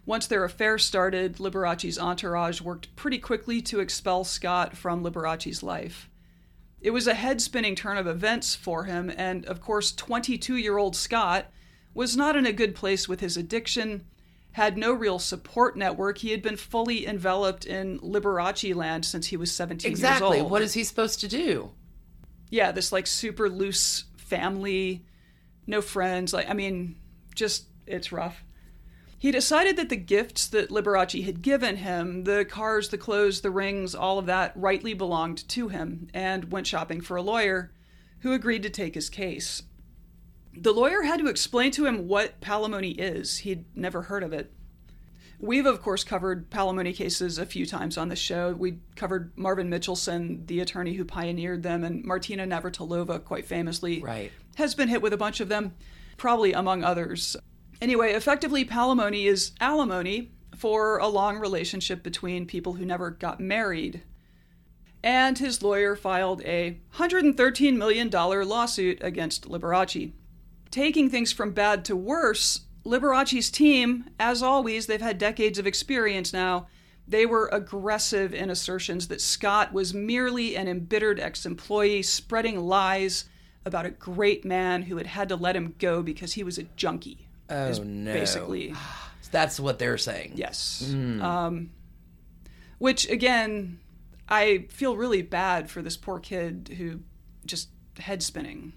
Once their affair started, Liberace's entourage worked pretty quickly to expel Scott from Liberace's life. It was a head spinning turn of events for him, and of course, 22 year old Scott was not in a good place with his addiction, had no real support network. He had been fully enveloped in Liberace land since he was 17 Exactly. years old. What is he supposed to do? yeah, this like super loose family, no friends. Like, I mean, just it's rough. He decided that the gifts that Liberace had given him, the cars, the clothes, the rings, all of that, rightly belonged to him, and went shopping for a lawyer who agreed to take his case. The lawyer had to explain to him what palimony is. He'd never heard of it. We've, of course, covered palimony cases a few times on the show. We covered Marvin Mitchelson, the attorney who pioneered them, and Martina Navratilova, quite famously, Right. has been hit with a bunch of them, probably among others. Anyway, effectively, palimony is alimony for a long relationship between people who never got married. and his lawyer filed a $113 million lawsuit against Liberace. Taking things from bad to worse, Liberace's team, as always, they've had decades of experience now. They were aggressive in assertions that Scott was merely an embittered ex employee spreading lies about a great man who had had to let him go because he was a junkie. Oh, no. Basically. That's what they're saying. Yes. Mm. Um, which, again, I feel really bad for this poor kid who just head spinning.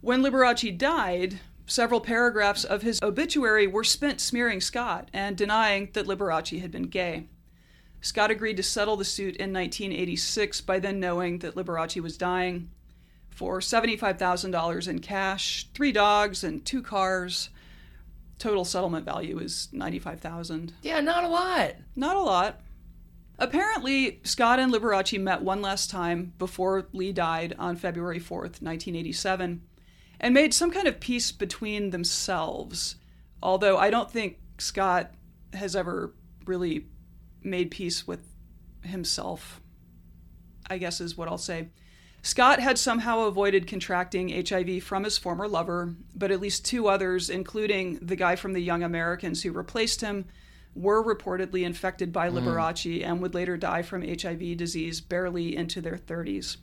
When Liberace died, several paragraphs of his obituary were spent smearing Scott and denying that Liberace had been gay. Scott agreed to settle the suit in 1986 by then knowing that Liberace was dying for $75,000 in cash, three dogs, and two cars. Total settlement value is 95,000. Yeah, not a lot. Not a lot. Apparently, Scott and Liberace met one last time before Lee died on February 4th, 1987, and made some kind of peace between themselves. Although I don't think Scott has ever really made peace with himself, I guess is what I'll say. Scott had somehow avoided contracting HIV from his former lover, but at least two others, including the guy from the Young Americans who replaced him, were reportedly infected by mm. Liberace and would later die from HIV disease barely into their 30s.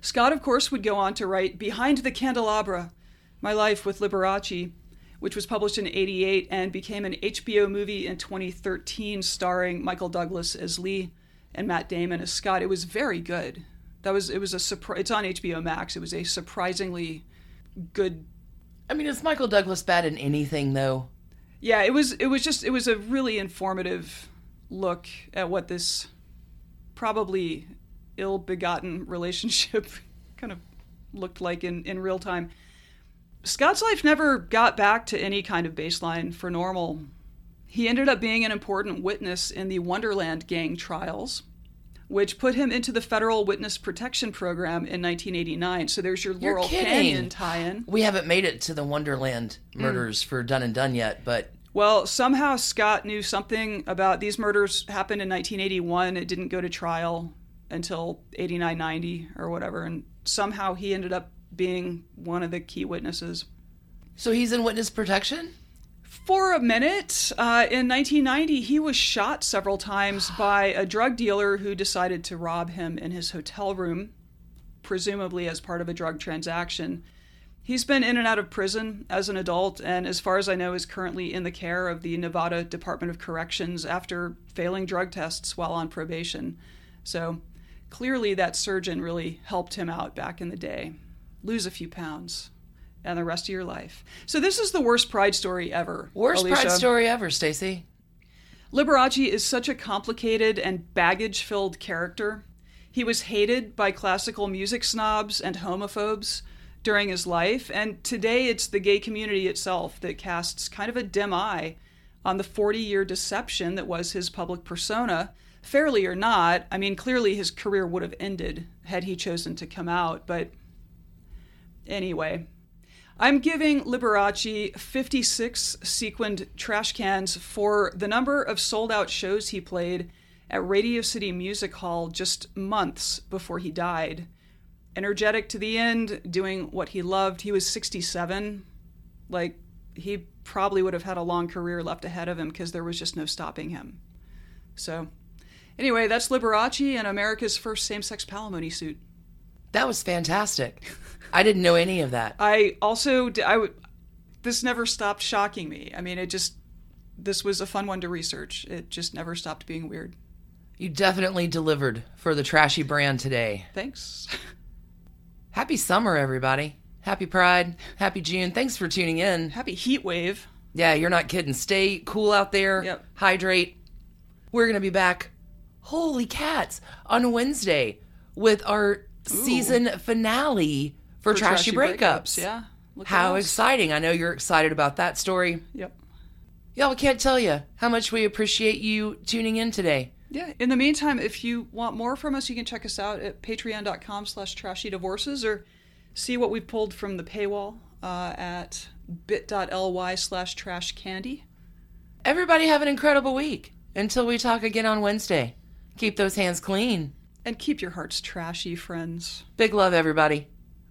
Scott, of course, would go on to write Behind the Candelabra My Life with Liberace, which was published in 88 and became an HBO movie in 2013 starring Michael Douglas as Lee and Matt Damon as Scott. It was very good. That was it was a surprise. It's on HBO Max. It was a surprisingly good I mean, is Michael Douglas bad in anything though? yeah, it was it was just it was a really informative look at what this probably ill-begotten relationship kind of looked like in, in real time. Scott's life never got back to any kind of baseline for normal. He ended up being an important witness in the Wonderland gang trials, which put him into the federal witness protection program in 1989. So there's your You're Laurel kidding. Canyon tie-in. We haven't made it to the Wonderland Mm. murders for Done and Done yet, but Well, somehow Scott knew something about these murders happened in 1981. It didn't go to trial until 89 90 or whatever and somehow he ended up being one of the key witnesses. so he's in witness protection? For a minute, uh, in 1990, he was shot several times by a drug dealer who decided to rob him in his hotel room, presumably as part of a drug transaction. He's been in and out of prison as an adult, and as far as I know, is currently in the care of the Nevada Department of Corrections after failing drug tests while on probation. So clearly, that surgeon really helped him out back in the day. Lose a few pounds. And the rest of your life. So this is the worst pride story ever. Worst Alicia. pride story ever, Stacie. Liberace is such a complicated and baggage filled character. He was hated by classical music snobs and homophobes during his life, and today it's the gay community itself that casts kind of a dim eye on the 40 year deception that was his public persona. Fairly or not, I mean, clearly his career would have ended had he chosen to come out, but anyway. I'm giving Liberace 56 sequined trash cans for the number of sold out shows he played at Radio City Music Hall just months before he died. Energetic to the end, doing what he loved. He was 67. Like, he probably would have had a long career left ahead of him because there was just no stopping him. So, anyway, that's Liberace and America's first same sex palimony suit. That was fantastic. I didn't know any of that. I also I would this never stopped shocking me. I mean, it just this was a fun one to research. It just never stopped being weird. You definitely delivered for the trashy brand today. Thanks. Happy summer, everybody. Happy Pride. Happy June. Thanks for tuning in. Happy heat wave. Yeah, you're not kidding. Stay cool out there. Yep. Hydrate. We're going to be back, holy cats, on Wednesday with our season finale for, For Trashy, Breakups. Yeah. Look How exciting. I know you're excited about that story. Yep. Y'all, we can't tell you how much we appreciate you tuning in today. Yeah. In the meantime, if you want more from us, you can check us out at patreon.com slash trashy divorces or see what we pulled from the paywall uh, at bit.ly slash trash candy. Everybody have an incredible week. Until we talk again on Wednesday. Keep those hands clean. And keep your hearts trashy, friends. Big love, everybody.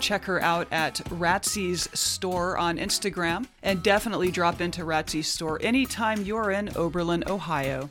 Check her out at Ratsy's store on Instagram and definitely drop into Ratsy's store anytime you're in Oberlin, Ohio.